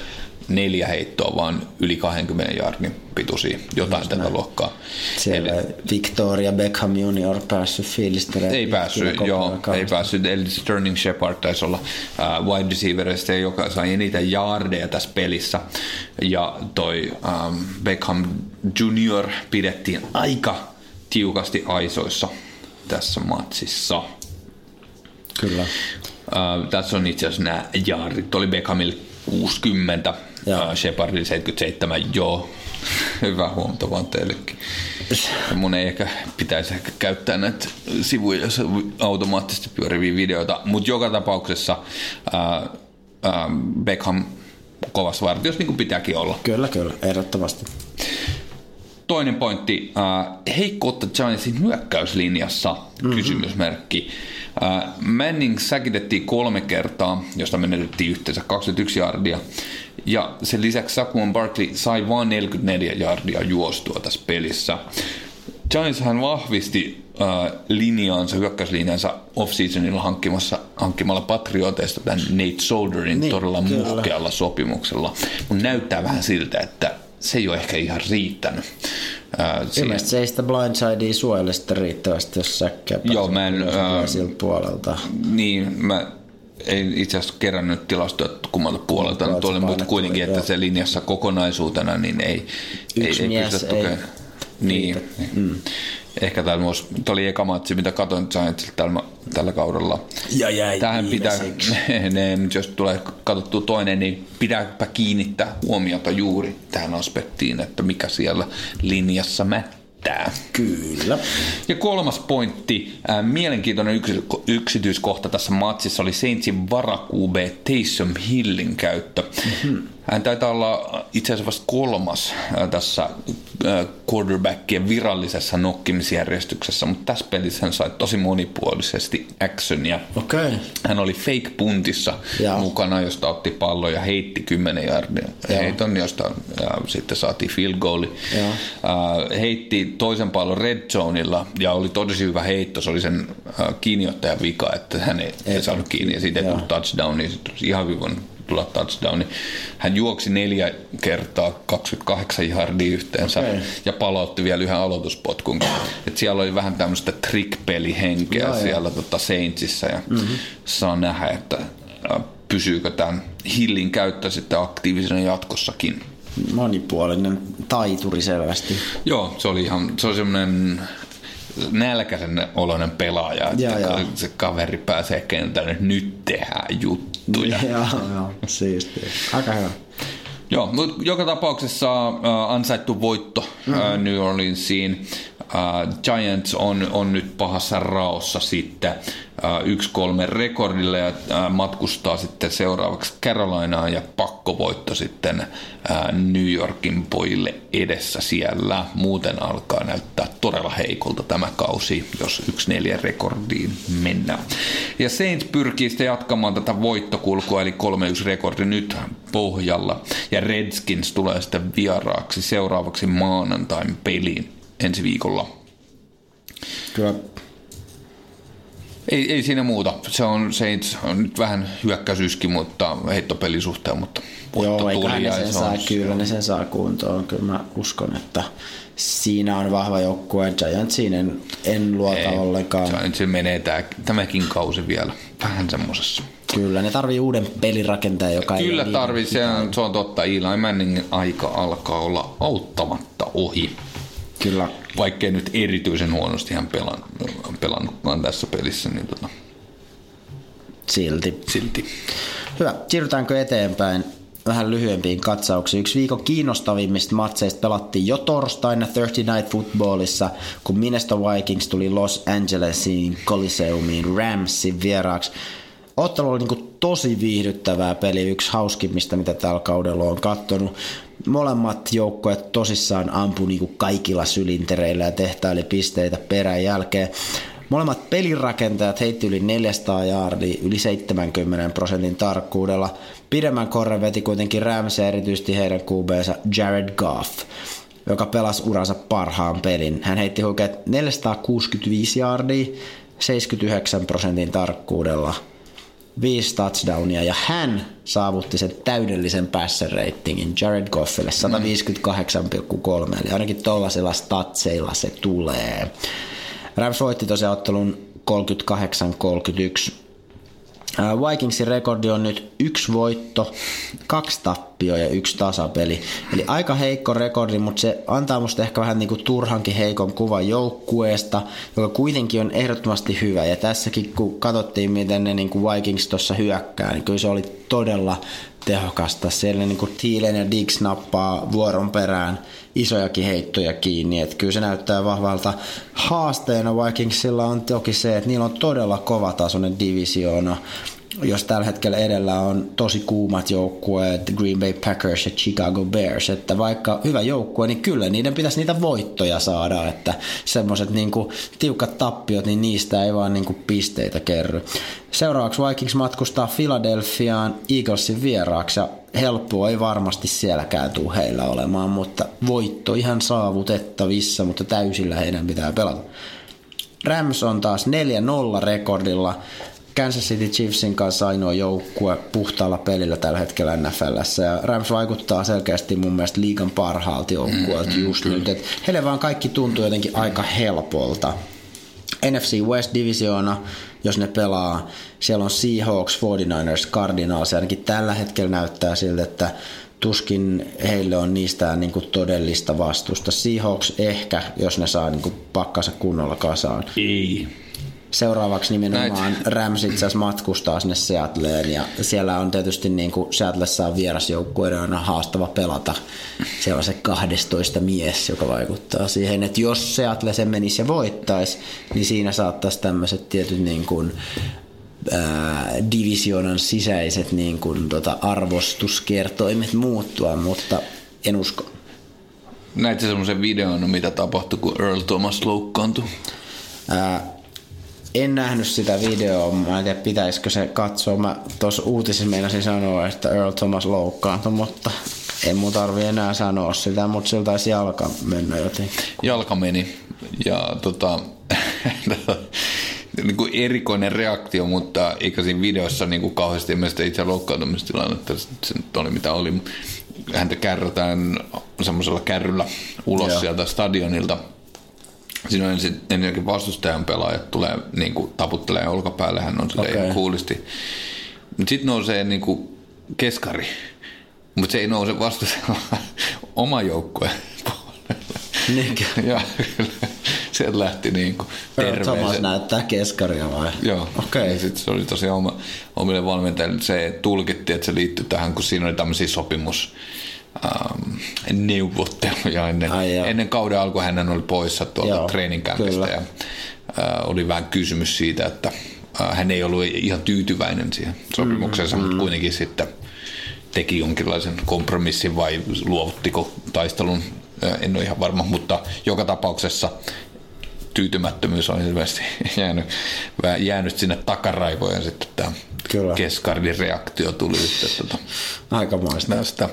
neljä heittoa, vaan yli 20 jardin pituisia, jotain tätä luokkaa. Siellä Eli- Victoria Beckham Junior päässyt fiilistelemään. ei päässyt, joo, ei päässyt. Eli Sterling Shepard taisi olla äh, wide receiverista, joka sai eniten yardeja tässä pelissä. Ja toi ähm, Beckham Junior pidettiin aika tiukasti aisoissa tässä matsissa. Kyllä. Äh, tässä on itse asiassa nämä jaarit. Oli Beckhamille 60, Joo. Shepardille 77, joo. Hyvä huomata vaan teillekin. Mun ei ehkä pitäisi ehkä käyttää näitä sivuja, joissa automaattisesti pyöriviä videoita, mutta joka tapauksessa ää, ää, Beckham kovassa vartiossa niin kuin pitääkin olla. Kyllä, kyllä, ehdottomasti. Toinen pointti, äh, heikkoutta Giantsin hyökkäyslinjassa, mm-hmm. kysymysmerkki. Äh, Manning säkitettiin kolme kertaa, josta menetettiin yhteensä 21 jardia. Ja sen lisäksi Saquon Barkley sai vain 44 jardia juostua tässä pelissä. Giants hän vahvisti äh, linjaansa, hyökkäyslinjansa off-seasonilla hankkimassa, hankkimalla Patrioteista tämän Nate Solderin Niin, todella kyllä. muhkealla sopimuksella. Mutta näyttää vähän siltä, että se ei ole ehkä ihan riittänyt. Siihen. Ilmeisesti se ei sitä blindsidea suojele riittävästi, jos säkkää Joo, mä en, siltä puolelta. Niin, mä en itse asiassa kerännyt tilastoja kummalta puolelta, nyt oli, mutta kuitenkin, että se linjassa kokonaisuutena niin ei, Yksi ei, ei pystytä ei tukemaan. Niin. Mm. Ehkä tämä olisi, tämä oli eka matsi, mitä katsoin Giantsilta tällä, tällä kaudella. Ja jäi Tähän pitää, ne, nyt jos tulee katsottua toinen, niin pitääpä kiinnittää huomiota juuri tähän aspektiin, että mikä siellä linjassa mättää. Kyllä. Ja kolmas pointti, äh, mielenkiintoinen yksi, yksityiskohta tässä matsissa oli Saintsin varakuube Taysom Hillin käyttö. Mm-hmm. Hän taitaa olla itse asiassa vasta kolmas äh, tässä äh, quarterbackien virallisessa nokkimisjärjestyksessä, mutta tässä pelissä hän sai tosi monipuolisesti actionia. Okay. Hän oli fake puntissa Joo. mukana, josta otti pallon ja heitti 10 jardia heiton, josta ja sitten saatiin field goali. Äh, heitti toisen pallon red zoneilla ja oli tosi hyvä heitto. Se oli sen äh, kiinniottajan vika, että hän ei, ei saanut kiinni ja siitä ei Joo. tullut touchdown, niin sitten olisi ihan hyvin tulla touchdown. Hän juoksi neljä kertaa 28 jardia yhteensä Okei. ja palautti vielä yhden aloituspotkun. Et siellä oli vähän tämmöistä trick-pelihenkeä joo. siellä tota Saintsissa ja mm-hmm. saa nähdä, että pysyykö tämän Hillin käyttö sitten aktiivisena jatkossakin. Monipuolinen taituri selvästi. Joo, se oli ihan, se oli semmoinen nälkäisen oloinen pelaaja, että Joo, joo. se kaveri pääsee kentälle, nyt tehdään juttuja. Joo, joo, siistiä. Aika hyvä. Joo, mutta joka tapauksessa äh, ansaittu voitto mm-hmm. äh, New Orleansiin. Äh, Giants on, on nyt pahassa raossa sitten. 1-3 rekordille ja matkustaa sitten seuraavaksi Carolinaan ja pakkovoitto sitten New Yorkin pojille edessä siellä. Muuten alkaa näyttää todella heikolta tämä kausi, jos 1-4 rekordiin mennään. Ja Saints pyrkii sitten jatkamaan tätä voittokulkua, eli 3-1 rekordi nyt pohjalla. Ja Redskins tulee sitten vieraaksi seuraavaksi maanantain peliin ensi viikolla. Kyllä ei, ei siinä muuta. Se on, se on nyt vähän hyökkäysyskin, mutta heittopelisuhteen, suhteen, mutta Joo, eiköhän ne sen saa, kyllä ne sen saa kuntoon. Kyllä mä uskon, että siinä on vahva joukkue. Giantsiin en, en luota ei, ollenkaan. Se menee tää, tämäkin kausi vielä vähän semmosessa. Kyllä, ne tarvii uuden pelirakentajan, joka Kyllä ei tarvii, se on, se on totta. Eli Manningin aika alkaa olla auttamatta ohi. Kyllä. Vaikkei nyt erityisen huonosti hän pelan, pelannutkaan tässä pelissä, niin tota, silti. silti. Hyvä, siirrytäänkö eteenpäin? vähän lyhyempiin katsauksiin. Yksi viikon kiinnostavimmista matseista pelattiin jo torstaina Thursday Night Footballissa, kun Minnesota Vikings tuli Los Angelesiin Coliseumiin Ramsin vieraaksi. Ottelu oli niin tosi viihdyttävää peli, yksi hauskimmista, mitä tällä kaudella on katsonut. Molemmat joukkueet tosissaan ampu niin kaikilla sylintereillä ja tehtäili pisteitä perän jälkeen. Molemmat pelirakentajat heitti yli 400 jaardia yli 70 prosentin tarkkuudella. Pidemmän korren veti kuitenkin Rams ja erityisesti heidän QBnsa Jared Goff, joka pelasi uransa parhaan pelin. Hän heitti huikeat 465 jaardia 79 prosentin tarkkuudella viisi touchdownia ja hän saavutti sen täydellisen passer ratingin Jared Goffille 158,3 eli ainakin tuollaisilla statseilla se tulee. Rams voitti tosiaan ottelun 38-31. Vikingsin rekordi on nyt yksi voitto, kaksi tappio ja yksi tasapeli. Eli aika heikko rekordi, mutta se antaa musta ehkä vähän niinku turhankin heikon kuvan joukkueesta, joka kuitenkin on ehdottomasti hyvä. Ja tässäkin kun katsottiin, miten ne niinku Vikings tuossa hyökkää, niin kyllä se oli todella tehokasta. Siellä niin kuin Thielen ja Diggs nappaa vuoron perään isojakin heittoja kiinni. Että kyllä se näyttää vahvalta haasteena Vikingsilla on toki se, että niillä on todella kovatasoinen divisioona jos tällä hetkellä edellä on tosi kuumat joukkueet, Green Bay Packers ja Chicago Bears, että vaikka hyvä joukkue, niin kyllä niiden pitäisi niitä voittoja saada, että semmoiset niinku tiukat tappiot, niin niistä ei vaan niinku pisteitä kerry. Seuraavaksi Vikings matkustaa Philadelphiaan Eaglesin vieraaksi ja helppoa ei varmasti sielläkään tule heillä olemaan, mutta voitto ihan saavutettavissa, mutta täysillä heidän pitää pelata. Rams on taas 4-0 rekordilla Kansas City Chiefsin kanssa ainoa joukkue puhtaalla pelillä tällä hetkellä NFLssä. Ja Rams vaikuttaa selkeästi mun mielestä liigan parhaalta joukkueelta mm, just kyllä. nyt. Et heille vaan kaikki tuntuu jotenkin aika helpolta. NFC West Divisiona, jos ne pelaa, siellä on Seahawks, 49ers, Cardinals, ja ainakin tällä hetkellä näyttää siltä, että tuskin heille on niistä niin kuin todellista vastusta. Seahawks ehkä, jos ne saa niin pakkansa kunnolla kasaan. Ei. Seuraavaksi nimenomaan Näit. Rams itse asiassa matkustaa sinne Seattleen ja siellä on tietysti niin kuin Seattlessa on vierasjoukkueiden aina haastava pelata. Siellä on se 12 mies, joka vaikuttaa siihen, että jos Seattle sen menisi ja voittaisi, niin siinä saattaisi tämmöiset tietyt niin kuin, ää, divisionan sisäiset niin kuin, tota, arvostuskertoimet muuttua, mutta en usko. Näitkö semmoisen videon, mitä tapahtui, kun Earl Thomas loukkaantui? Ää, en nähnyt sitä videoa, mä en tiedä pitäisikö se katsoa. Mä tuossa uutisissa meinasin sanoa, että Earl Thomas loukkaantui, mutta en mun tarvi enää sanoa sitä, mutta sillä taisi jalka mennä jotenkin. Jalka meni ja tota, niin kuin erikoinen reaktio, mutta eikä siinä videossa niin kuin kauheasti ilmeisesti itse loukkaantumistilannetta, se nyt oli mitä oli. Häntä kärrätään semmoisella kärryllä ulos Joo. sieltä stadionilta Siinä on ensin, ensinnäkin vastustajan pelaajat tulee niin kuin, taputtelee olkapäälle, hän on silleen okay. kuulisti. Mutta sitten nousee niin kuin, keskari, mutta se ei nouse vastustajan oma joukkue Niinkö? ja sieltä lähti niin kuin Thomas näyttää keskaria vai? Joo. Okei. Okay. sitten se oli tosiaan oma, omille valmentajille. Se tulkittiin, että se liittyy tähän, kun siinä oli tämmöisiä sopimus ähm, neuvotteluja ennen, ennen kauden alkua hän oli poissa tuolta treeninkämpistä ja äh, oli vähän kysymys siitä, että hän ei ollut ihan tyytyväinen siihen sopimukseensa, mm, mutta mm. kuitenkin sitten teki jonkinlaisen kompromissin vai luovuttiko taistelun, en ole ihan varma, mutta joka tapauksessa tyytymättömyys on ilmeisesti jäänyt, jäänyt sinne takaraivoon ja sitten tämä Kyllä. Keskardin reaktio tuli sitten tuota, Aikamoista. Tästä.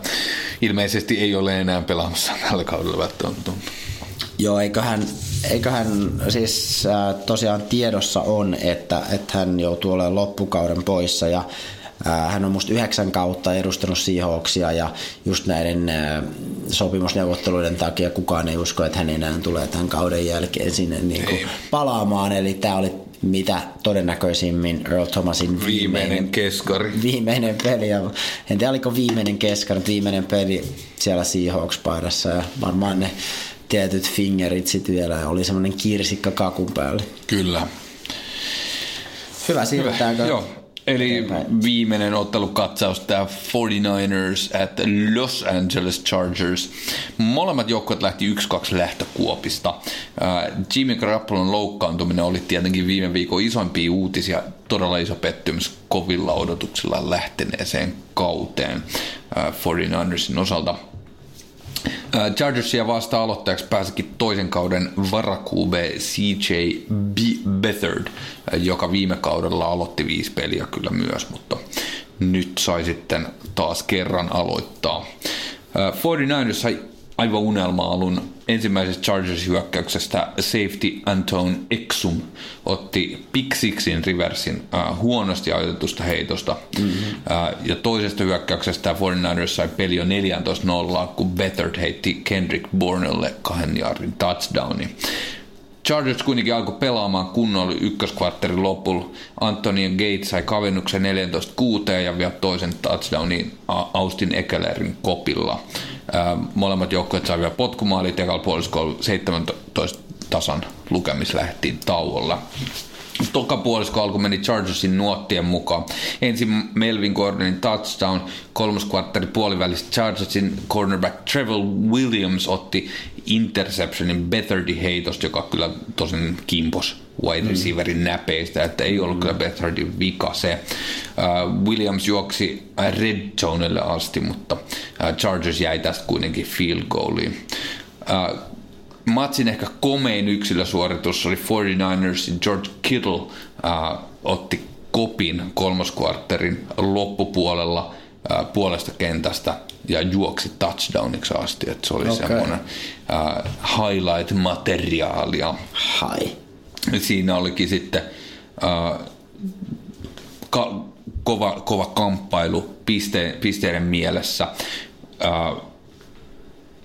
Ilmeisesti ei ole enää pelaamassa tällä kaudella välttämättä. Joo, eiköhän, eiköhän siis äh, tosiaan tiedossa on, että, että hän joutuu olemaan loppukauden poissa ja hän on musta yhdeksän kautta edustanut Seahawksia ja just näiden sopimusneuvotteluiden takia kukaan ei usko, että hän enää tulee tämän kauden jälkeen sinne niin kuin palaamaan. Eli tämä oli mitä todennäköisimmin Earl Thomasin viimeinen, viimeinen keskari. Viimeinen peli. Ja en tiedä, oliko viimeinen keskari, viimeinen peli siellä Seahawks-paidassa ja varmaan ne tietyt fingerit sitten vielä ja oli semmoinen kirsikka kakun päälle. Kyllä. Hyvä, siirrytäänkö? Hyvä. Joo. Eli eteenpäin. viimeinen ottelukatsaus tämä 49ers at Los Angeles Chargers. Molemmat joukkueet lähti 1-2 lähtökuopista. Jimmy Garoppolon loukkaantuminen oli tietenkin viime viikon isoimpia uutisia. Todella iso pettymys kovilla odotuksilla lähteneeseen kauteen 49ersin osalta. Chargersia vasta aloittajaksi pääsikin toisen kauden varakube CJ Bethard, joka viime kaudella aloitti viisi peliä kyllä myös, mutta nyt sai sitten taas kerran aloittaa. 49ers sai aivan unelma-alun ensimmäisestä Chargers-hyökkäyksestä safety Anton Exum otti pick sixin reversin äh, huonosti ajoitetusta heitosta. Mm-hmm. Äh, ja toisesta hyökkäyksestä 49ers sai peli jo 14-0, kun Bethard heitti Kendrick Bournelle kahden jardin touchdowni. Chargers kuitenkin alkoi pelaamaan kunnolla ykköskvartterin lopulla. Anthony Gates sai kavennuksen 14-6 ja vielä toisen touchdownin Austin Ekelerin kopilla. Molemmat joukkueet sai vielä potkumaalit ekalla puoliskolla 17 tasan lukemis lähtiin tauolla. Toka puolisko alku meni Chargersin nuottien mukaan. Ensin Melvin Gordonin touchdown, kolmas kvartteri puolivälistä Chargersin cornerback Trevor Williams otti interceptionin Bethardy heitosta, joka kyllä tosin kimpos wide mm. receiverin mm. näpeistä, että ei ollut mm. kyllä Bethardin vika se. Uh, Williams juoksi red zonelle asti, mutta uh, Chargers jäi tästä kuitenkin field goaliin. Uh, matsin ehkä komein yksilösuoritus oli 49ers George Kittle uh, otti kopin kolmoskvartterin loppupuolella uh, puolesta kentästä ja juoksi touchdowniksi asti, että se oli okay. semmoinen uh, highlight-materiaalia. Hai. Siinä olikin sitten uh, ka- kova, kova kamppailu piste, pisteiden mielessä. Uh,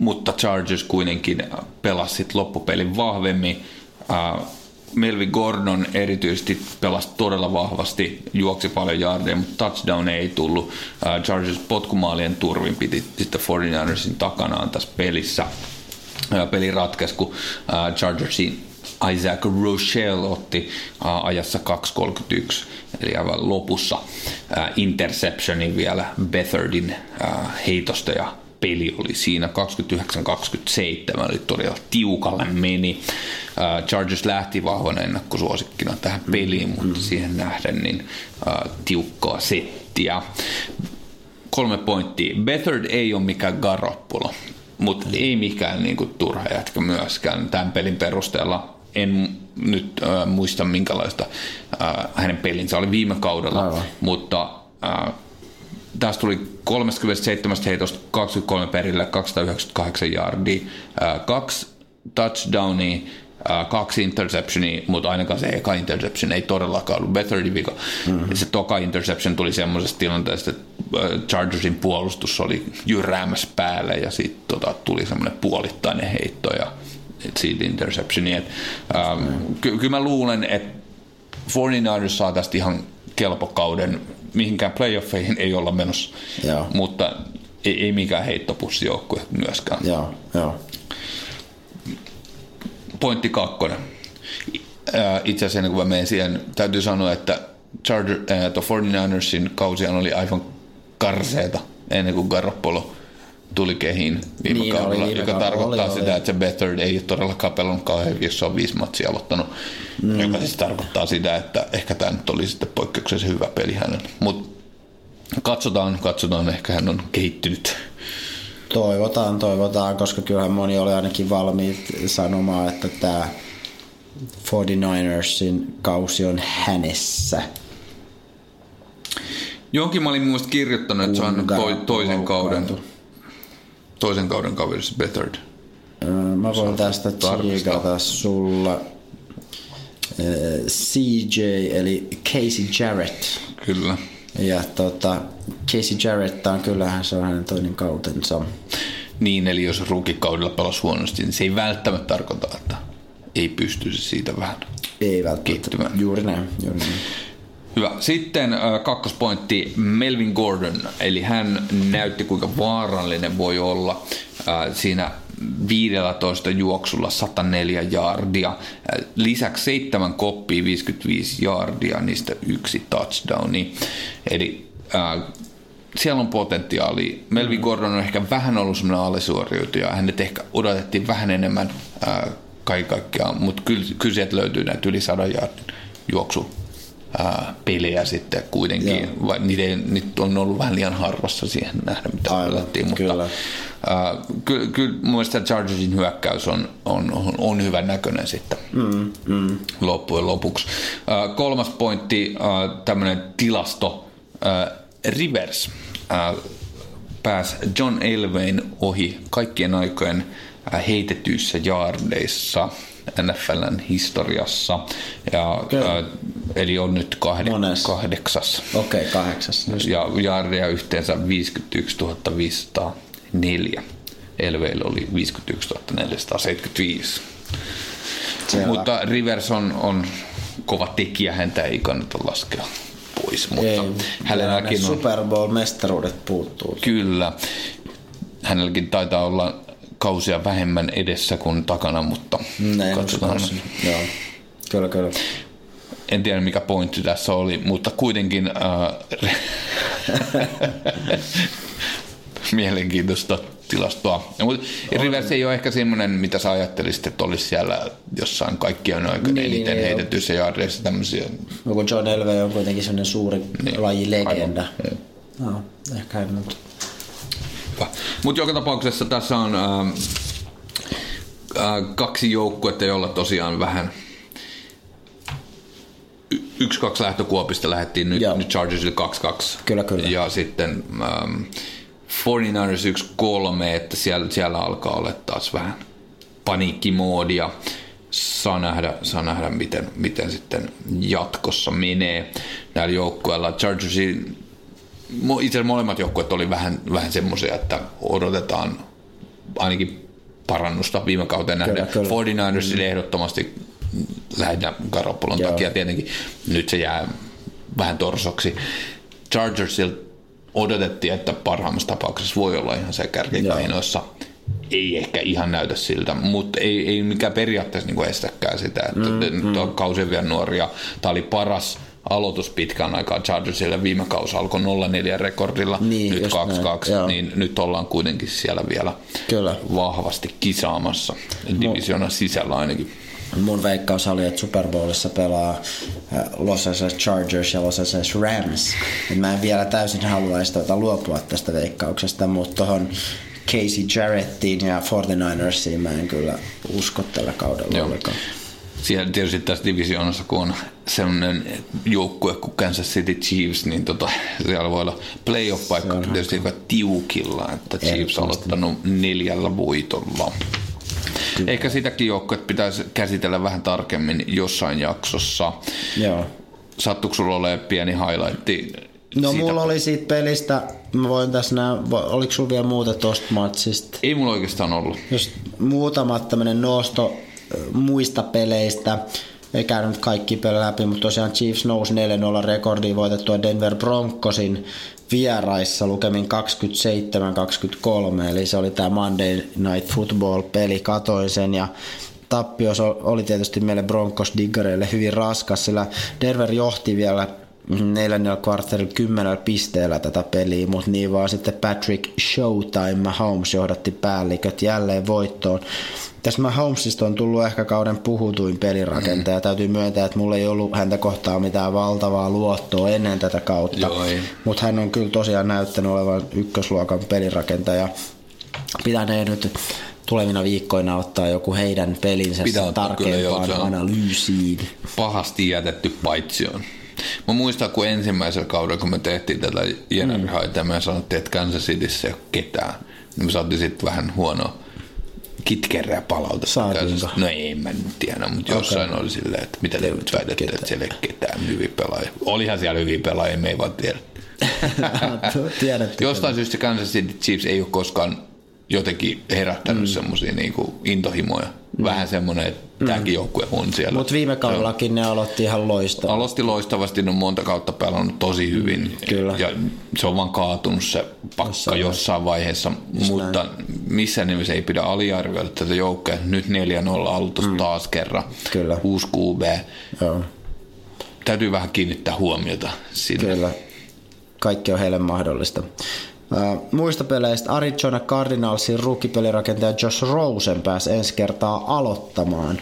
mutta Chargers kuitenkin pelasi loppupelin vahvemmin. Uh, Melvin Gordon erityisesti pelasi todella vahvasti, juoksi paljon jardeja, mutta touchdown ei tullut. Uh, Chargers potkumaalien turvin piti sitten 49ersin takanaan tässä pelissä. Peli ratkesi, kun Chargersin Isaac Rochelle otti ajassa 2.31, eli aivan lopussa interceptionin vielä Bethardin heitosta ja peli oli siinä 29-27, eli todella tiukalle meni. Uh, Chargers lähti vahvana ennakkosuosikkina tähän peliin, mm, mutta mm. siihen nähden niin uh, tiukkaa settiä. Kolme pointtia. Bethard ei ole mikään Garoppolo, mutta ei mikään niin kuin, turha jätkä myöskään tämän pelin perusteella. En nyt uh, muista minkälaista uh, hänen pelinsä oli viime kaudella, Aivan. mutta uh, Tästä tuli 37 heitosta 23 perille, 298 yardia, kaksi touchdownia, kaksi interceptionia, mutta ainakaan se eka interception ei todellakaan ollut better vika. Mm-hmm. Se toka interception tuli semmoisesta tilanteesta, että Chargersin puolustus oli jyräämässä päälle ja sitten tota, tuli semmoinen puolittainen heitto ja siitä interceptioni. Et, ähm, ky- kyllä mä luulen, että 49ers saa tästä ihan kelpokauden mihinkään playoffeihin ei olla menossa, Joo. mutta ei, ei mikään heittopussijoukkue myöskään. Joo, joo. Pointti kakkonen. Itse asiassa ennen kuin mä menen siihen, täytyy sanoa, että Charger, äh, 49ersin kausihan oli aivan karseeta ennen kuin Garoppolo tuli kehiin viime Niin, kaudella, oli viime joka kaudella, tarkoittaa oli, sitä, oli. että se Bethard ei ole todellakaan pelannut kauhean hyvin, jos se on viisi matsia aloittanut. Mm. Joka siis tarkoittaa sitä, että ehkä tämä nyt oli sitten poikkeuksellisen hyvä peli hänellä. Mutta katsotaan, katsotaan, ehkä hän on kehittynyt. Toivotaan, toivotaan, koska kyllähän moni oli ainakin valmiit sanomaan, että tämä 49ersin kausi on hänessä. Jonkin mä olin mielestä kirjoittanut, että se on toisen kauden. Toisen kauden kaverissa Bethard. Mä voin tästä tsiikata sulla CJ eli Casey Jarrett. Kyllä. Ja tota, Casey Jarrett on kyllähän se on hänen toinen kautensa. Niin, eli jos rukikaudella pelasi huonosti, niin se ei välttämättä tarkoita, että ei pystyisi siitä vähän. Ei välttämättä. Kehittymään. Juuri näin, juuri näin. Hyvä. Sitten äh, kakkospointti Melvin Gordon, eli hän näytti kuinka vaarallinen voi olla äh, siinä 15 juoksulla 104 jardia. Äh, lisäksi seitsemän koppia 55 jardia, niistä yksi touchdowni. Eli äh, siellä on potentiaalia. Melvin Gordon on ehkä vähän ollut semmoinen alisuoriutuja. Hänet ehkä odotettiin vähän enemmän äh, kaiken kaikkiaan, mutta kyllä, kyllä sieltä löytyy näitä yli 100 jardin juoksu ää, pelejä sitten kuitenkin. Joo. Va, niitä, ei, niitä on ollut vähän liian harvassa siihen nähdä, mitä Aivan, pelattiin. Mutta, kyllä. ää, kyllä, kyllä mun mielestä Chargersin hyökkäys on, on, on, on hyvän näköinen sitten mm, mm. loppujen lopuksi. Ää, kolmas pointti, tämmöinen tilasto, ää, Rivers ää, pääsi John Elwayn ohi kaikkien aikojen heitetyissä jaardeissa NFLn historiassa. Ja, Kyllä. ää, eli on nyt kahde, Monessa? kahdeksas. Okei, okay, kahdeksas. Just. Ja jaardeja yhteensä 51 504. Elveillä oli 51 475. Selvä. Mutta Rivers on, on kova tekijä, häntä ei kannata laskea pois. Mutta Ei, hänelläkin ne on, Super Bowl-mestaruudet puuttuu. Kyllä. Hänelläkin taitaa olla kausia vähemmän edessä kuin takana, mutta Näin katsotaan. Joo. Kyllä, kyllä. En tiedä mikä pointti tässä oli, mutta kuitenkin äh, mielenkiintoista tilastoa. Ja, mutta Rivers ei ole ehkä semmoinen, mitä sä ajattelisit, että olisi siellä jossain kaikkien aikojen Niin, eniten joo. heitetyissä jaardeissa tämmöisiä. No, kun John Elway on kuitenkin sellainen suuri Niin, lajilegenda. aivan. No, ehkä ei nyt. Mutta joka tapauksessa tässä on äh, äh, kaksi joukkuetta, joilla tosiaan vähän y- yksi, kaksi lähtökuopista lähdettiin nyt, Joo. nyt Chargersille 2-2. Kyllä, kyllä. Ja sitten ähm, 49ers 1-3, että siellä, siellä alkaa olla taas vähän paniikkimoodia. Saa nähdä, saa nähdä miten, miten sitten jatkossa menee näillä joukkueilla. Chargersin itse asiassa molemmat joukkueet oli vähän, vähän semmoisia, että odotetaan ainakin parannusta viime kauteen nähden. kyllä. 49ersille ehdottomasti lähinnä Garoppolon Joo. takia tietenkin. Nyt se jää vähän torsoksi. Chargersilta odotettiin, että parhaimmassa tapauksessa voi olla ihan se kärkikainoissa. Ei ehkä ihan näytä siltä, mutta ei, ei mikään periaatteessa niin estäkään sitä, että mm, nyt on kausi vielä nuoria. Tämä oli paras aloitus pitkään aikaa Chargersille. Viime kausi alkoi 0-4 rekordilla, Niin, nyt just 2-2, näin, joo. niin nyt ollaan kuitenkin siellä vielä Kyllä. vahvasti kisaamassa, divisioonan sisällä ainakin. Mun veikkaus oli, että Super Bowlissa pelaa äh, Los Angeles Chargers ja Los Angeles Rams. Et mä en vielä täysin haluaisi tuota luopua tästä veikkauksesta, mutta tuohon Casey Jarrettiin ja 49ersiin mä en kyllä usko tällä kaudella Joo. ollenkaan. Siellä tietysti tässä divisioonassa, kun on sellainen joukkue kuin Kansas City Chiefs, niin tota, siellä voi olla playoff-paikka tietysti aika tiukilla, että Chiefs on aloittanut neljällä voitolla. Ehkä sitäkin joukkuetta pitäisi käsitellä vähän tarkemmin jossain jaksossa. Joo. Sattuiko sulla olemaan pieni highlightti No siitä? mulla oli siitä pelistä, mä voin tässä nää, oliko sulla vielä muuta tosta matsista? Ei mulla oikeastaan ollut. Jos muutamat tämmönen nosto muista peleistä, ei käynyt kaikki pelejä läpi, mutta tosiaan Chiefs nousi 4-0 rekordiin voitettua Denver Broncosin vieraissa lukemin 27-23, eli se oli tämä Monday Night Football-peli, katoin sen. Ja tappio oli tietysti meille Broncos diggareille hyvin raskas, sillä Denver johti vielä neljännellä kvartterilla kymmenellä pisteellä tätä peliä, mutta niin vaan sitten Patrick Showtime Mahomes johdatti päälliköt jälleen voittoon. Tässä Mahomesista on tullut ehkä kauden puhutuin pelirakentaja. Mm. Täytyy myöntää, että mulla ei ollut häntä kohtaa mitään valtavaa luottoa ennen tätä kautta. Mutta hän on kyllä tosiaan näyttänyt olevan ykkösluokan pelirakentaja. Pitänee nyt tulevina viikkoina ottaa joku heidän pelinsä tarkempaan analyysiin. Pahasti jätetty paitsioon. Mä muistan, kun ensimmäisellä kaudella, kun me tehtiin tätä Jennerhaita, mm. me sanottiin, että Kansas Cityssä ei ole ketään. Niin me saatiin sitten vähän huonoa kitkerää palautetta. Saatiinko? No ei mä nyt tiedä, mutta okay. jossain oli silleen, että mitä te nyt väitätte, että siellä ei ketään hyviä pelaajia. Olihan siellä hyviä pelaajia, me ei vaan tiedä. Jostain syystä Kansas City Chiefs ei ole koskaan jotenkin herättänyt mm. semmoisia niin intohimoja. Mm. Vähän semmoinen, että mm. tämäkin joukkue on siellä. Mutta viime kaudellakin ne aloitti ihan loistavasti. Aloitti loistavasti, ne on monta kautta pelannut tosi hyvin. Mm, kyllä. Ja se on vaan kaatunut se pakka jossain, jossain vaiheessa. Just mutta näin. missään nimessä ei pidä aliarvioida tätä joukkoa. Nyt 4-0 aloitus mm. taas kerran. Kyllä. Uusi QB. Joo. Täytyy vähän kiinnittää huomiota sinne. Kyllä. Kaikki on heille mahdollista. Muista peleistä Arizona Cardinalsin rukkipelirakentaja Josh Rosen pääsi ensi kertaa aloittamaan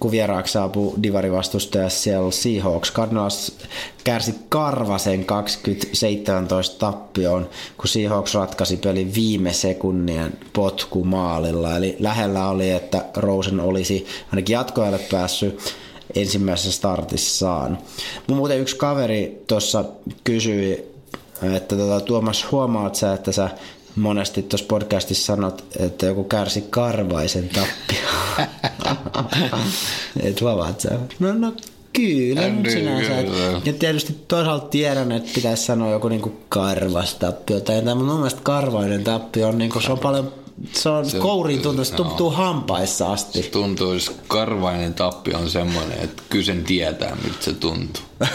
kun vieraaksi saapuu divarivastustaja Seattle Seahawks. Cardinals kärsi Karvasen 2017 tappioon, kun Seahawks ratkaisi pelin viime sekunnien potkumaalilla. Eli lähellä oli, että Rosen olisi ainakin jatkoajalle päässyt ensimmäisessä startissaan. Mun muuten yksi kaveri tuossa kysyi että tota, Tuomas, huomaat sä, että sä monesti tuossa podcastissa sanot, että joku kärsi karvaisen tappio. Et huomaat sä? No, no kyllä, niin, sinänsä. Kyllä. Ja tietysti toisaalta tiedän, että pitäisi sanoa joku niinku karvas tappio tai jotain, mutta mun mielestä karvainen tappio on, niinku, se on paljon se on se, kouriin tuntuu, se tuntuu no, hampaissa asti. Se tuntuisi, karvainen tappio on semmoinen, että kyllä sen tietää, miltä se tuntuu.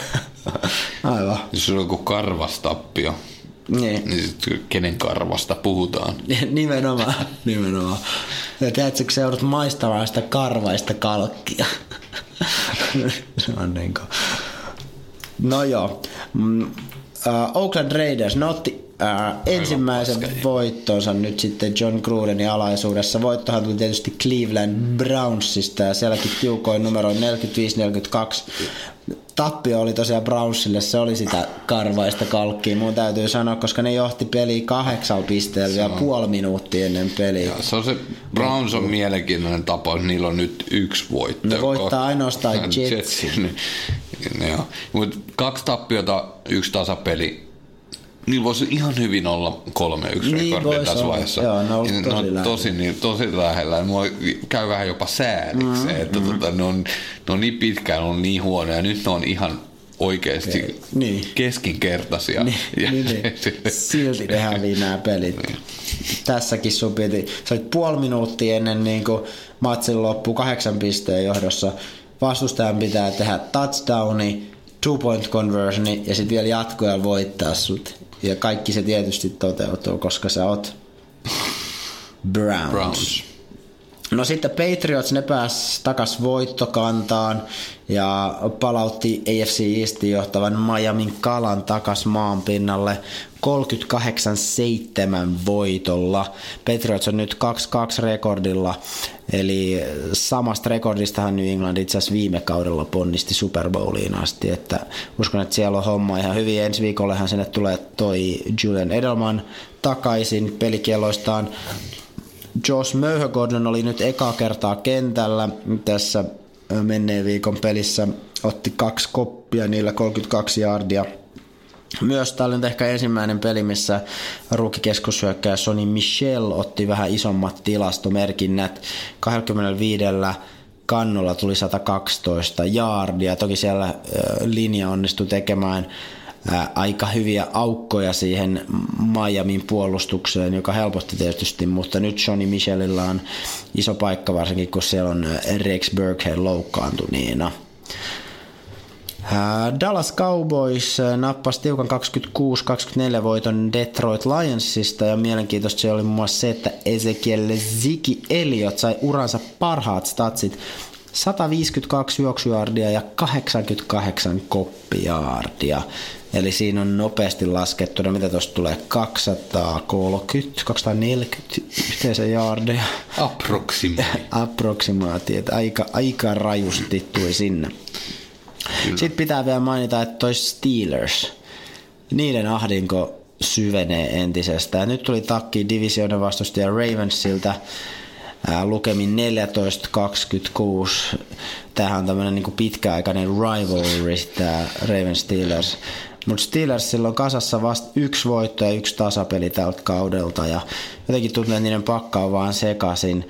Aivan. Jos sulla on joku karvastappio, niin. niin sit kenen karvasta puhutaan? nimenomaan, nimenomaan. Ja tiedätkö, kun sä joudut maistamaan sitä karvaista kalkkia. se on niin kuin... No joo. Mm, uh, Oakland Raiders, ne otti ää, ensimmäisen voittonsa nyt sitten John Grudenin alaisuudessa. Voittohan tuli tietysti Cleveland Brownsista ja sielläkin tiukoin numero 45-42. Tappio oli tosiaan Brownsille, se oli sitä karvaista kalkkia, mun täytyy sanoa, koska ne johti peliä kahdeksalla pisteellä vielä puoli minuuttia ennen peliä. Ja, se on se, Browns on mielenkiintoinen tapaus, niillä on nyt yksi voitto. Ne voittaa ainoastaan Jets. Jetsin, niin, Mutta kaksi tappiota, yksi tasapeli, niin voisi ihan hyvin olla 3-1 niin rekordi tässä vaiheessa. Joo, ne on niin, tosi, no, tosi, niin, tosi lähellä. Mua käy vähän jopa sääliksi, mm-hmm. että mm-hmm. Tota, ne, on, ne on niin pitkään on niin huonoja. Nyt ne on ihan oikeasti okay. niin. keskinkertaisia. Niin, ja niin, niin. Silti ne hävii nämä pelit. Niin. Tässäkin sun piti, sä olit puoli minuuttia ennen niin matsin loppu kahdeksan pisteen johdossa. Vastustajan pitää tehdä touchdowni, two point conversioni ja sitten vielä jatkoja voittaa sut. Ja kaikki se tietysti toteutuu, koska sä oot Browns. Browns. No sitten Patriots, ne pääs takas voittokantaan ja palautti AFC Eastin johtavan Miamin kalan takas maan pinnalle 38-7 voitolla. Patriots on nyt 2-2 rekordilla, eli samasta rekordistahan New England itse asiassa viime kaudella ponnisti Super Bowliin asti, että uskon, että siellä on homma ihan hyvin. Ensi viikollehan sinne tulee toi Julian Edelman takaisin pelikelloistaan. Josh Möyhögordon oli nyt eka kertaa kentällä tässä menneen viikon pelissä. Otti kaksi koppia, niillä 32 yardia. Myös tämä oli ehkä ensimmäinen peli, missä ruukikeskushyökkäjä Sony Michel otti vähän isommat tilastomerkinnät. 25 kannulla tuli 112 jaardia. Toki siellä linja onnistui tekemään aika hyviä aukkoja siihen Miamin puolustukseen, joka helpotti tietysti, mutta nyt Johnny Michelillä on iso paikka varsinkin, kun siellä on Rex Burkhead loukkaantuneena. Dallas Cowboys nappasi tiukan 26-24 voiton Detroit Lionsista ja mielenkiintoista se oli muun muassa se, että Ezekiel Ziki Elliot sai uransa parhaat statsit 152 juoksujaardia ja 88 koppijaardia. Eli siinä on nopeasti laskettuna, mitä tuosta tulee, 230, 240 yhteensä jaardeja. Approximaati, että aika, aika rajusti tuli sinne. Kyllä. Sitten pitää vielä mainita, että toi Steelers, niiden ahdinko syvenee entisestään. Nyt tuli takki divisioonan vastustaja Ravensilta lukemin 14-26. Tämähän on tämmöinen niin pitkäaikainen rivalry, tämä Raven Steelers. Mutta Steelersillä on kasassa vasta yksi voitto ja yksi tasapeli tältä kaudelta ja jotenkin tuntuu, että niiden pakka on vaan sekasin.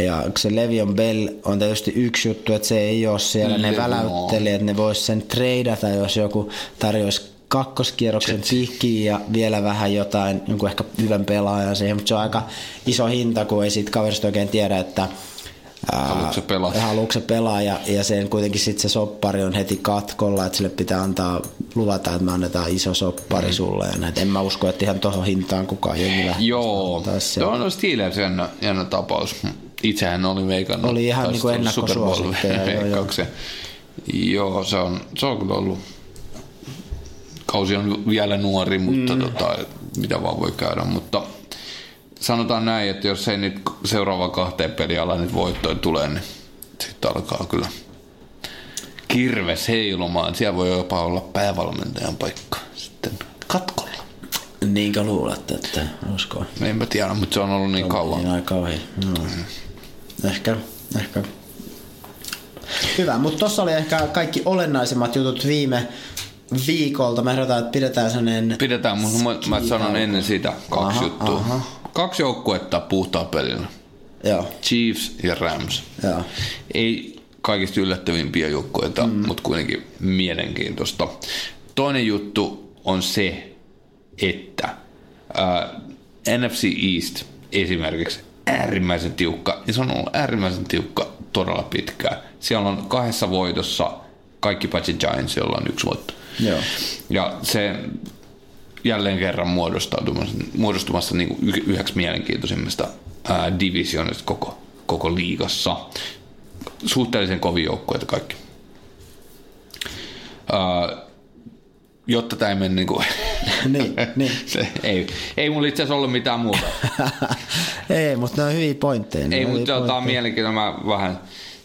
Ja se Levion Bell on tietysti yksi juttu, että se ei ole siellä. Ne väläytteli, että ne vois sen treidata, jos joku tarjoisi kakkoskierroksen piikkiin ja vielä vähän jotain, jonkun ehkä hyvän pelaajan siihen, mutta se on aika iso hinta, kun ei siitä kaverista oikein tiedä, että Haluatko se pelaa? Haluatko se pelaa ja, ja sen kuitenkin sitten se soppari on heti katkolla, että sille pitää antaa luvata, että me annetaan iso soppari mm. sulle ja näin. En mä usko, että ihan tuohon hintaan kukaan jengi lähtee. Joo, se on Steelers jännä, jännä tapaus. Itsehän oli veikannut. Oli ihan niin kuin ennakkosuosikkeja. joo, joo. joo, se on, se on kyllä ollut kausi on vielä nuori, mutta mm. tota, mitä vaan voi käydä. Mutta sanotaan näin, että jos ei nyt seuraava kahteen peliala nyt voittoja tulee, niin sitten alkaa kyllä kirves heilumaan. Siellä voi jopa olla päävalmentajan paikka sitten katkolla. Niinkö luulet, että uskoo? En mä tiedä, mutta se on ollut niin kauan. Niin aika ohi. No. Mm. Ehkä, ehkä. Hyvä, mutta tuossa oli ehkä kaikki olennaisimmat jutut viime viikolta. Mä ehdotan, että pidetään sellainen... Pidetään, mutta mä, mä sanon ennen sitä kaksi aha, juttua. Aha. Kaksi joukkuetta puhtaa pelillä. Joo. Chiefs ja Rams. Joo. Ei kaikista yllättävimpiä joukkueita, mm. mutta kuitenkin mielenkiintoista. Toinen juttu on se, että äh, NFC East esimerkiksi äärimmäisen tiukka, ja se on ollut äärimmäisen tiukka todella pitkään. Siellä on kahdessa voitossa kaikki paitsi Giants, jolla on yksi voitto. Joo. Ja se jälleen kerran muodostumassa, muodostumassa niin kuin yhdeksi mielenkiintoisimmista ää, divisionista koko, koko liigassa. Suhteellisen kovin joukkueita kaikki. Ää, jotta tämä ei mene niin kuin... niin, niin. se, ei, ei mulla itse asiassa ollut mitään muuta. ei, mutta ne on hyviä pointteja. Ei, mutta tämä on mielenkiintoista. Mä vähän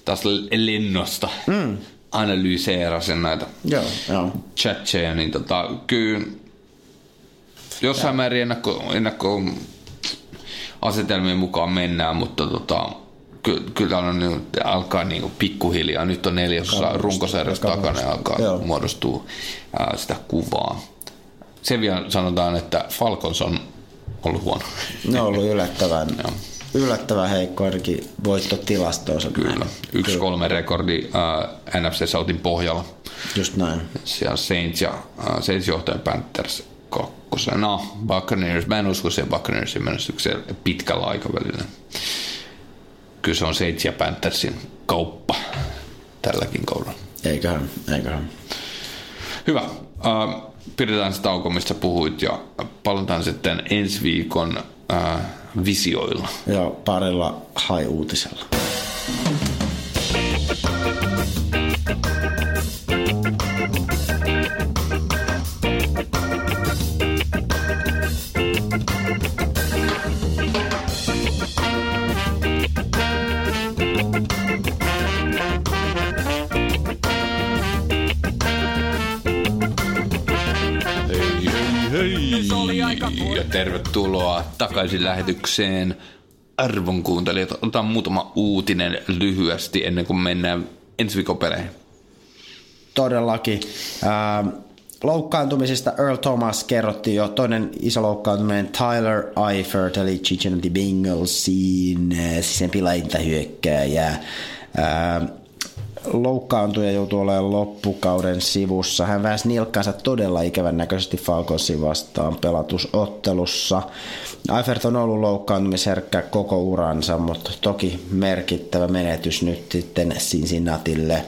taas lennosta mm analyseerasin näitä joo, joo. chatcheja, niin tota, kyllä jossain määrin ennakko, ennakko asetelmien mukaan mennään, mutta tota, ky, kyllä on niin, alkaa niin kuin pikkuhiljaa. Nyt on neljäsosa runkosarjasta takana ja alkaa joo. muodostua ää, sitä kuvaa. Sen vielä sanotaan, että Falcons on ollut huono. Ne on ollut yllättävän yllättävän heikko ainakin voittotilastoonsa. Kyllä. Yksi Kyllä. kolme rekordi uh, NFC Southin pohjalla. Just näin. Siellä Saints ja Saints johtaja Panthers kakkosena. Buccaneers, mä en usko siihen Buccaneersin menestykseen pitkällä aikavälillä. Kyllä se on Saints ja Panthersin kauppa tälläkin kaudella. Eiköhän, eiköhän. Hyvä. Uh, pidetään se tauko, mistä puhuit ja palataan sitten ensi viikon uh, visioilla. Ja parilla hai-uutisella. Ja tervetuloa takaisin lähetykseen. Arvon kuuntelijat, otetaan muutama uutinen lyhyesti ennen kuin mennään ensi viikon peleihin. Todellakin. Ähm, loukkaantumisesta Earl Thomas kerrottiin jo. Toinen iso loukkaantuminen Tyler Eifert, eli Cincinnati Bengalsin äh, sisäänpilainta hyökkääjä. Ähm, loukkaantui ja joutui olemaan loppukauden sivussa. Hän väänsi nilkkansa todella ikävän näköisesti Falconsin vastaan pelatusottelussa. Eifert on ollut loukkaantumisherkkä koko uransa, mutta toki merkittävä menetys nyt sitten Cincinnatille.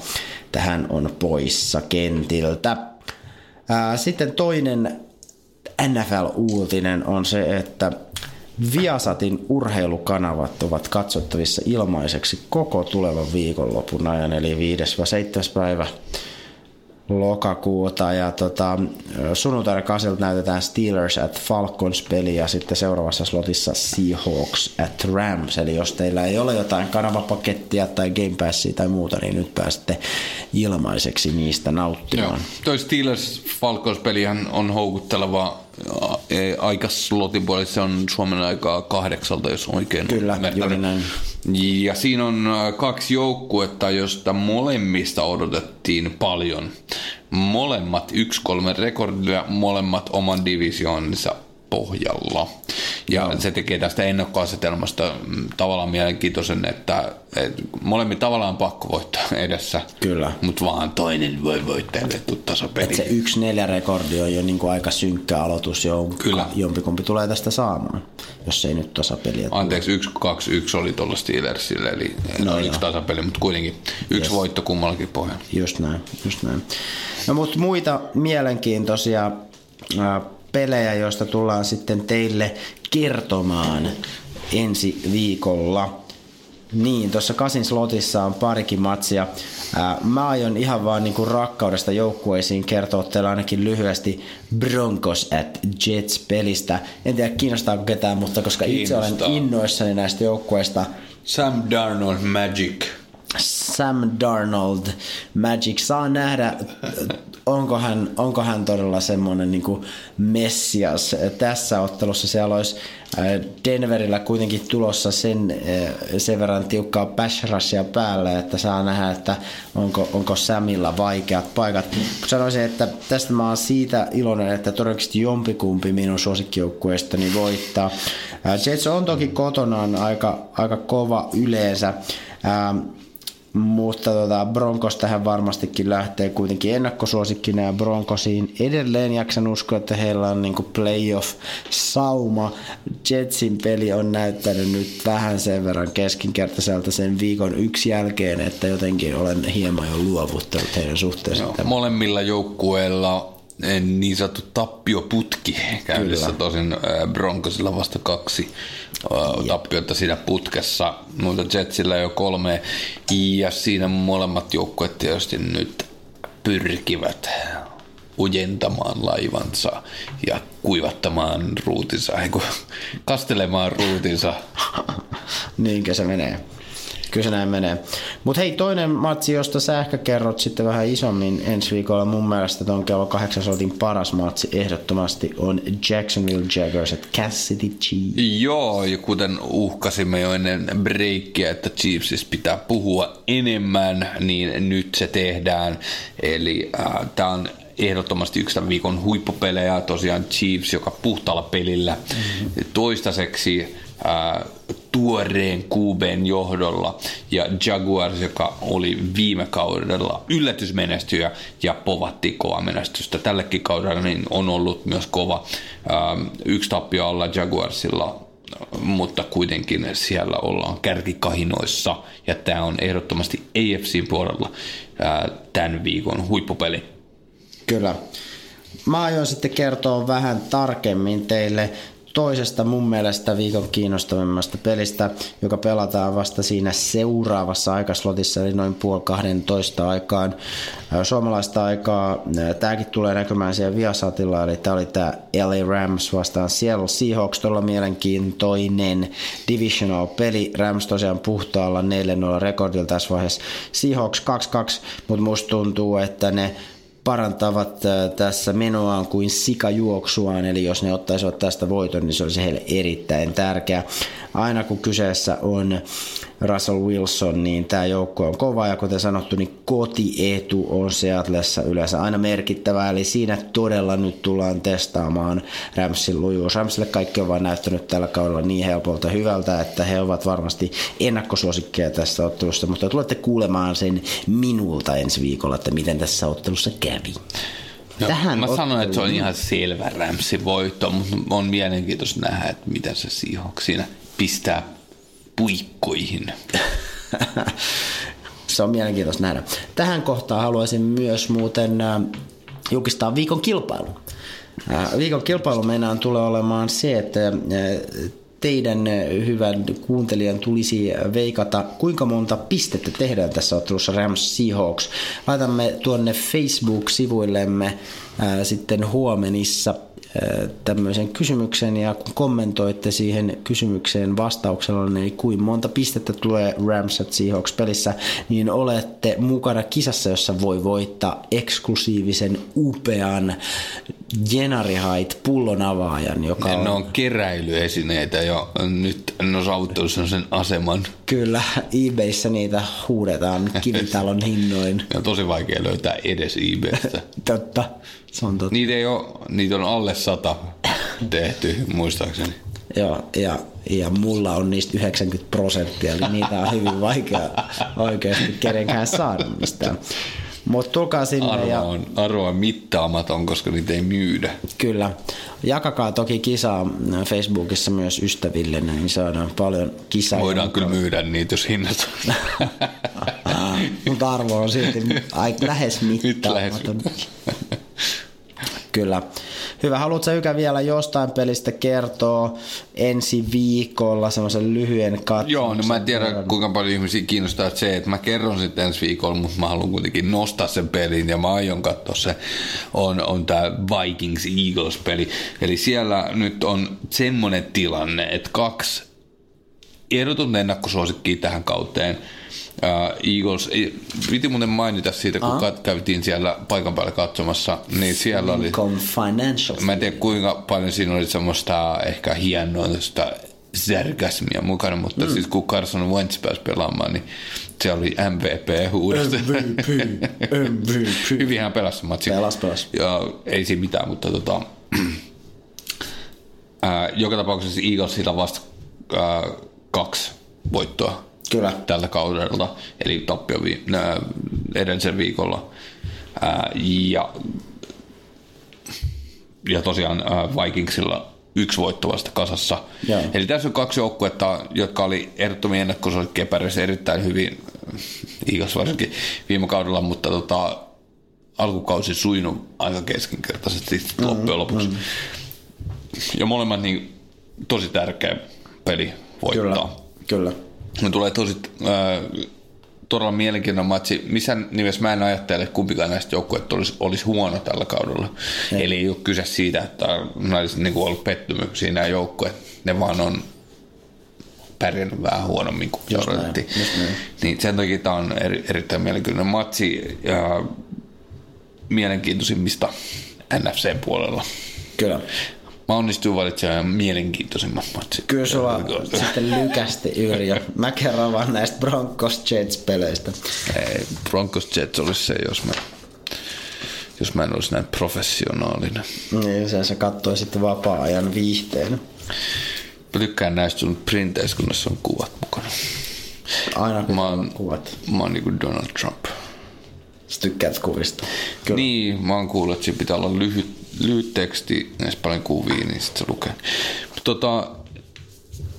Tähän on poissa kentiltä. Sitten toinen NFL-uutinen on se, että Viasatin urheilukanavat ovat katsottavissa ilmaiseksi koko tulevan viikonlopun ajan, eli 5-7. päivä lokakuuta ja tota, sunnuntaina kasilta näytetään Steelers at Falcons peli ja sitten seuraavassa slotissa Seahawks at Rams. Eli jos teillä ei ole jotain kanavapakettia tai Game Passia tai muuta, niin nyt pääsette ilmaiseksi niistä nauttimaan. Joo. Toi Steelers Falcons pelihän on houkutteleva aika slotin puolella, se on Suomen aikaa kahdeksalta, jos oikein Kyllä, juuri näin. Ja siinä on kaksi joukkuetta, josta molemmista odotettiin paljon. Molemmat 1-3 rekordilla, molemmat oman divisiooninsa pohjalla. Ja Joo. se tekee tästä ennakkoasetelmasta mm, tavallaan mielenkiintoisen, että, että molemmin tavallaan pakko voittaa edessä. Kyllä. Mutta vaan toinen voi voittaa vettu tasapeli. Et se 1-4 rekordi on jo niinku aika synkkä aloitus, jo Kyllä. jompikumpi tulee tästä saamaan, jos ei nyt tasapeliä Anteeksi, 1-2-1 oli tuolla Steelersille, eli no yksi tasapeli, mutta kuitenkin yksi yes. voitto kummallakin pohjalla. Just näin, just näin. No mutta muita mielenkiintoisia pelejä, joista tullaan sitten teille kertomaan ensi viikolla. Niin, tuossa kasin slotissa on parikin matsia. Ää, mä aion ihan vaan niinku rakkaudesta joukkueisiin kertoa teille ainakin lyhyesti Broncos at Jets pelistä. En tiedä kiinnostaako ketään, mutta koska Kiinnostaa. itse olen innoissani näistä joukkueista. Sam Darnold Magic. Sam Darnold Magic. Saa nähdä, onko hän, onko hän todella semmoinen niin messias tässä ottelussa. Siellä olisi äh, Denverillä kuitenkin tulossa sen, äh, sen verran tiukkaa pass päälle, että saa nähdä, että onko, onko Samilla vaikeat paikat. Sanoisin, että tästä mä oon siitä iloinen, että todennäköisesti jompikumpi minun suosikkijoukkueestani voittaa. Äh, Jets on toki kotonaan aika, aika kova yleensä. Ähm, mutta tota, Broncos tähän varmastikin lähtee kuitenkin ennakkosuosikkina ja Broncosiin edelleen jaksan uskoa, että heillä on niin playoff-sauma. Jetsin peli on näyttänyt nyt vähän sen verran keskinkertaiselta sen viikon yksi jälkeen, että jotenkin olen hieman jo luovuttanut heidän suhteessa. No, molemmilla joukkueilla niin sanottu tappioputki käynnissä Kyllä. tosin Broncosilla vasta kaksi tappiota siinä putkessa, mutta Jetsillä jo kolme ja siinä molemmat joukkueet tietysti nyt pyrkivät ujentamaan laivansa ja kuivattamaan ruutinsa, kastelemaan ruutinsa. Niinkö se menee? Kyllä se näin menee. Mutta hei, toinen matsi, josta sä ehkä kerrot sitten vähän isommin ensi viikolla. Mun mielestä ton kello kahdeksan sotin paras matsi ehdottomasti on Jacksonville Jaguars at Kansas City Chiefs. Joo, ja kuten uhkasimme jo ennen breikkiä, että Chiefsista pitää puhua enemmän, niin nyt se tehdään. Eli äh, tämä on ehdottomasti yksi tämän viikon huippupelejä, tosiaan Chiefs, joka puhtaalla pelillä mm-hmm. toistaiseksi ää, tuoreen QBn johdolla ja Jaguars, joka oli viime kaudella yllätysmenestyjä ja povatti kova menestystä. Tällekin kaudella niin on ollut myös kova. Ää, yksi tappio alla Jaguarsilla mutta kuitenkin siellä ollaan kärkikahinoissa ja tämä on ehdottomasti AFCin puolella tämän viikon huippupeli. Kyllä. Mä aion sitten kertoa vähän tarkemmin teille toisesta mun mielestä viikon kiinnostavimmasta pelistä, joka pelataan vasta siinä seuraavassa aikaslotissa, eli noin puoli 12 aikaan suomalaista aikaa. Tämäkin tulee näkymään siellä Viasatilla, eli tämä oli tämä LA Rams vastaan Seattle Seahawks, todella mielenkiintoinen divisional peli. Rams tosiaan puhtaalla 4-0 rekordilla tässä vaiheessa. Seahawks 2-2, mutta musta tuntuu, että ne parantavat äh, tässä menoaan kuin sikajuoksuaan, eli jos ne ottaisivat tästä voiton, niin se olisi heille erittäin tärkeä. Aina kun kyseessä on Russell Wilson, niin tämä joukko on kova. Ja kuten sanottu, niin kotietu on Seatlessa yleensä aina merkittävä, eli siinä todella nyt tullaan testaamaan Ramsin lujuus. Ramsille kaikki on vaan näyttänyt tällä kaudella niin helpolta hyvältä, että he ovat varmasti ennakkosuosikkeja tässä ottelussa, mutta tulette kuulemaan sen minulta ensi viikolla, että miten tässä ottelussa kävi. No, Tähän mä sanoin, että se on ihan selvä Ramsin voitto, mutta on mielenkiintoista nähdä, että mitä se Seahawks siinä pistää puikkoihin. se on mielenkiintoista nähdä. Tähän kohtaan haluaisin myös muuten äh, julkistaa viikon kilpailu. Äh, viikon kilpailu meinaan tulee olemaan se, että äh, teidän hyvän kuuntelijan tulisi veikata, kuinka monta pistettä tehdään tässä ottelussa Rams Seahawks. Laitamme tuonne Facebook-sivuillemme ää, sitten huomenissa tämmöisen kysymyksen ja kun kommentoitte siihen kysymykseen vastauksella, niin kuin monta pistettä tulee Rams at Seahawks pelissä, niin olette mukana kisassa, jossa voi voittaa eksklusiivisen upean Jenarihait pullon avaajan, joka on... Ne on keräilyesineitä jo nyt ne on saavuttanut sen aseman. Kyllä, eBayssä niitä huudetaan kivitalon hinnoin. Ja on tosi vaikea löytää edes eBaystä. Totta. Se on totta. Niitä, ei ole, niitä on alle sata tehty, muistaakseni. Joo, ja, ja mulla on niistä 90 prosenttia, eli niitä on hyvin vaikea oikeasti kenenkään saada mistään. Mutta tulkaa sinne. Arvo ja... on, arvo on mittaamaton, koska niitä ei myydä. Kyllä. Jakakaa toki kisaa Facebookissa myös ystäville, niin saadaan paljon kisaa. Voidaan kyllä myydä niitä, jos hinnat Mutta arvo on silti lähes mittaamaton. Kyllä. Hyvä. Haluatko Ykä vielä jostain pelistä kertoa ensi viikolla semmoisen lyhyen katsauksen? Joo, no mä en tiedä kuinka paljon ihmisiä kiinnostaa se, että mä kerron sitten ensi viikolla, mutta mä haluan kuitenkin nostaa sen pelin ja mä aion katsoa se. On, on tämä Vikings Eagles peli. Eli siellä nyt on semmoinen tilanne, että kaksi ehdoton ennakkosuosikkiä tähän kauteen – Uh, Eagles, piti muuten mainita siitä, kun uh-huh. käytiin siellä paikan päällä katsomassa, niin siellä oli... Financial. Mä en tiedä kuinka paljon siinä oli semmoista ehkä hienoa särkäsmiä mukana, mutta mm. siis kun Carson Wentz pääsi pelaamaan, niin se oli MVP uudestaan. MVP, MVP. Hyvin hän pelasi matsi. Pelas, pelas. Ja ei siinä mitään, mutta tota, ää, joka tapauksessa Eaglesilla vasta ää, kaksi voittoa Kyllä. tällä kaudella, eli tappio vi- edellisen viikolla. Ää, ja, ja tosiaan ää, Vikingsilla yksi voitto vasta kasassa. Joo. Eli tässä on kaksi joukkuetta, jotka oli ehdottomia ennakkosuosikkeja pärjäsi erittäin hyvin, Eagles varsinkin viime kaudella, mutta tota, alkukausi suinut aika keskinkertaisesti mm-hmm. loppujen lopuksi. Mm-hmm. Ja molemmat niin, tosi tärkeä peli voittaa. Kyllä, kyllä. Me tulee tosi äh, todella mielenkiintoinen matsi. Missä nimessä mä en ajattele, että kumpikaan näistä joukkueista olisi, olisi huono tällä kaudella. Ei. Eli ei ole kyse siitä, että olisi niin kuin ollut pettymyksiä nämä joukkueet. Ne vaan on pärjännyt vähän huonommin kuin just odotettiin. Niin sen takia tämä on eri, erittäin mielenkiintoinen matsi ja mielenkiintoisimmista NFC-puolella. Kyllä. Mä onnistuin valitsemaan mielenkiintoisimman matsin. Kyllä sulla sitten lykästi Yrjö. Mä kerron vaan näistä Broncos Jets-peleistä. Ei, Broncos Jets olisi se, jos mä, jos mä en olisi näin professionaalinen. Niin, sen sä katsoisit vapaa-ajan viihteenä. Mä tykkään näistä sun printeistä, kun on kuvat mukana. Aina kun mä oon, kuvat. Mä oon niinku Donald Trump. Sä tykkäät kuvista. Kyllä. Niin, mä oon kuullut, että siinä pitää olla lyhyt lyhyt teksti, näissä paljon kuvia, niin sitten se lukee. Tota,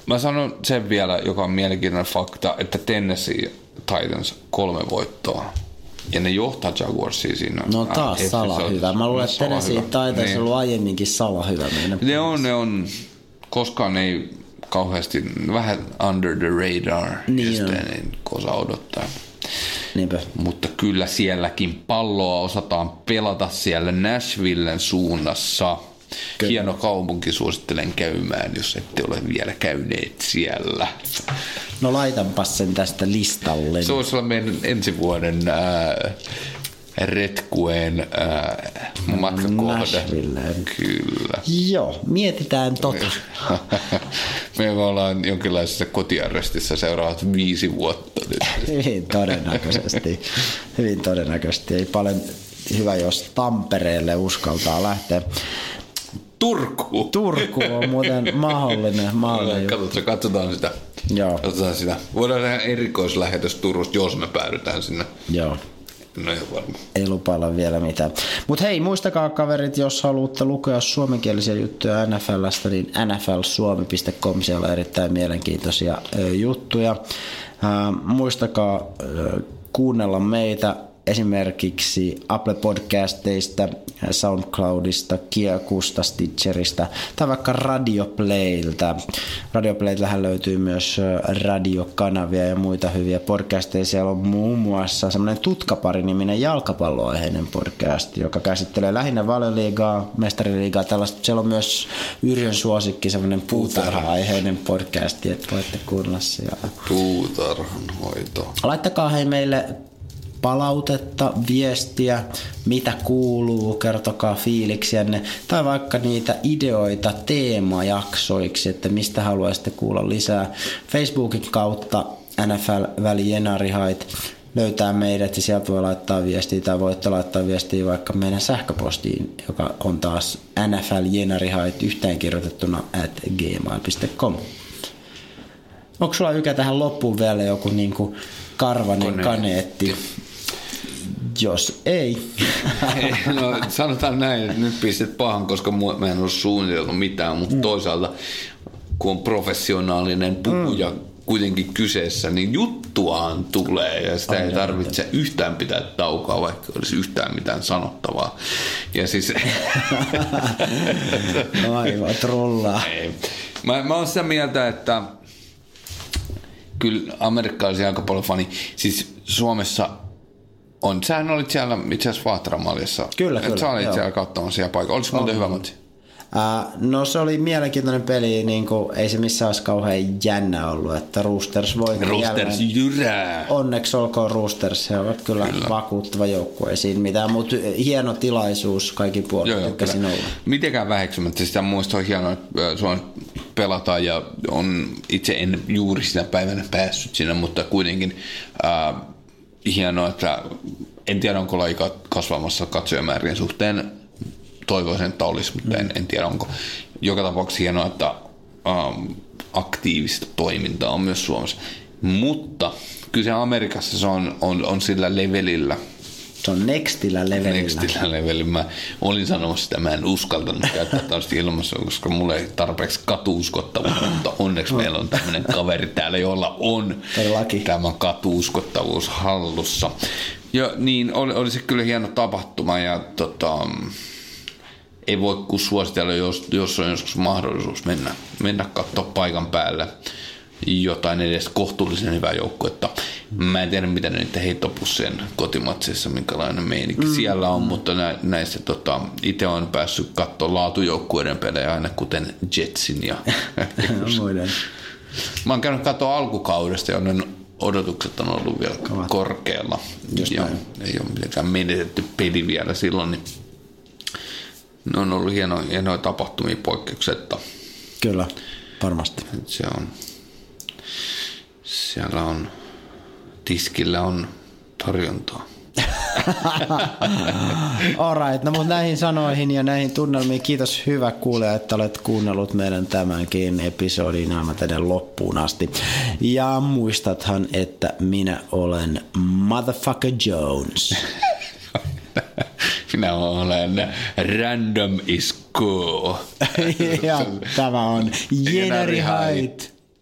mä sanon sen vielä, joka on mielenkiintoinen fakta, että Tennessee Titans kolme voittoa. Ja ne johtaa Jaguarsia siinä. No taas äh, sala hyvä. Mä luulen, että Tennessee Titans niin. on ollut aiemminkin sala hyvä meidän. Ne on, ne on. Koskaan ei kauheasti, vähän under the radar. Niin on. Niin osaa odottaa. Niinpä. Mutta kyllä sielläkin palloa osataan pelata siellä Nashvillen suunnassa. Kyllä. Hieno kaupunki, suosittelen käymään, jos ette ole vielä käyneet siellä. No laitanpas sen tästä listalle. Se olisi olla meidän ensi vuoden äh, retkueen äh, matkakohde. Kyllä. Joo, mietitään tota. Me ollaan jonkinlaisessa kotiarrestissa seuraavat viisi vuotta nyt. Hyvin todennäköisesti. Hyvin todennäköisesti. Ei paljon hyvä, jos Tampereelle uskaltaa lähteä. Turku. Turku on muuten mahdollinen. mahdollinen Katsotaan, katsotaan sitä. Joo. Katsotaan sitä. Voidaan tehdä erikoislähetys Turusta, jos me päädytään sinne. Joo. No ihan varma. Ei lupailla vielä mitään. Mutta hei, muistakaa kaverit, jos haluatte lukea suomenkielisiä juttuja NFLstä, niin nflsuomi.com, siellä on erittäin mielenkiintoisia juttuja. Muistakaa kuunnella meitä esimerkiksi Apple Podcasteista, Soundcloudista, Kiekusta, Stitcherista tai vaikka Radioplaylta. Radioplayltähän löytyy myös radiokanavia ja muita hyviä podcasteja. Siellä on muun muassa semmoinen Tutkapari-niminen jalkapalloaiheinen podcast, joka käsittelee lähinnä valioliigaa, mestariliigaa, tällaista. Siellä on myös Yrjön suosikki, semmoinen puutarha-aiheinen podcast, että voitte kuunnella siellä. Puutarhanhoito. Laittakaa hei meille palautetta, viestiä, mitä kuuluu, kertokaa fiiliksiänne, tai vaikka niitä ideoita teemajaksoiksi, että mistä haluaisitte kuulla lisää. Facebookin kautta NFL Välijenarihait löytää meidät ja sieltä voi laittaa viestiä tai voitte laittaa viestiä vaikka meidän sähköpostiin, joka on taas nfljenarihait yhteenkirjoitettuna at gmail.com. Onko sulla ykä tähän loppuun vielä joku niinku karvanen kaneetti? Jos ei. no, sanotaan näin, että nyt pistet pahan, koska mä en ole suunniteltu mitään, mutta mm. toisaalta kun on professionaalinen puhuja mm. kuitenkin kyseessä, niin juttuaan tulee ja sitä on ei tarvitse on. yhtään pitää taukoa, vaikka olisi yhtään mitään sanottavaa. Ja siis... Aivan trollaa. Ei. Mä, mä oon sitä mieltä, että kyllä amerikkalaisia aika paljon fani. Siis Suomessa on. Sähän olit siellä itse asiassa Vaahtaramalissa. Kyllä, kyllä. Sä olit joo. siellä katsomassa siellä paikalla. Oliko muuten hyvä matsi? Uh, no se oli mielenkiintoinen peli, niin kuin, ei se missään olisi kauhean jännä ollut, että Roosters voi Roosters jyrää. Onneksi olkoon Roosters, he ovat kyllä, kyllä. vakuuttava joukkue, ei siinä mitään, mutta hieno tilaisuus kaikki puolet, tykkäsin olla. Mitenkään väheksymättä sitä muista on hienoa, että Suomessa pelataan ja on itse en juuri sitä päivänä päässyt sinne, mutta kuitenkin äh, hienoa, että en tiedä onko laji kasvamassa katsojamäärien suhteen. Toivoisin, että olisi, mutta en, en tiedä onko. Joka tapauksessa hienoa, että ähm, aktiivista toimintaa on myös Suomessa. Mutta kyllä se Amerikassa se on, on, on sillä levelillä – se on nextillä levelillä. Nextillä levelillä. Mä olin sanomassa sitä, mä en uskaltanut käyttää tällaista ilmassa, koska mulla ei tarpeeksi katuuskottavuutta, mutta onneksi meillä on tämmöinen kaveri täällä, jolla on Todellakin. tämä katuuskottavuus hallussa. Ja niin, oli, oli se kyllä hieno tapahtuma ja tota, ei voi kuin suositella, jos, jos on joskus mahdollisuus mennä, mennä katsoa paikan päälle jotain edes kohtuullisen hyvää joukkuetta. Mä en tiedä, mitä niiden heittopussien kotimatseissa, minkälainen meininki mm. siellä on, mutta nä, näissä tota, itse on päässyt katsoa laatujoukkueiden pelejä aina kuten Jetsin ja muiden. Mä oon käynyt katsoa alkukaudesta, jonne odotukset on ollut vielä Kavat. korkealla. Just ja ei ole mitenkään menetetty peli vielä silloin, niin ne on ollut hieno, hienoja tapahtumia poikkeuksetta. Kyllä, varmasti. Se on siellä on, tiskillä on tarjontaa. Alright, no mutta näihin sanoihin ja näihin tunnelmiin kiitos hyvä kuulija, että olet kuunnellut meidän tämänkin episodin aivan loppuun asti. Ja muistathan, että minä olen Motherfucker Jones. Minä olen Random is cool. ja tämä on Jeneri Height.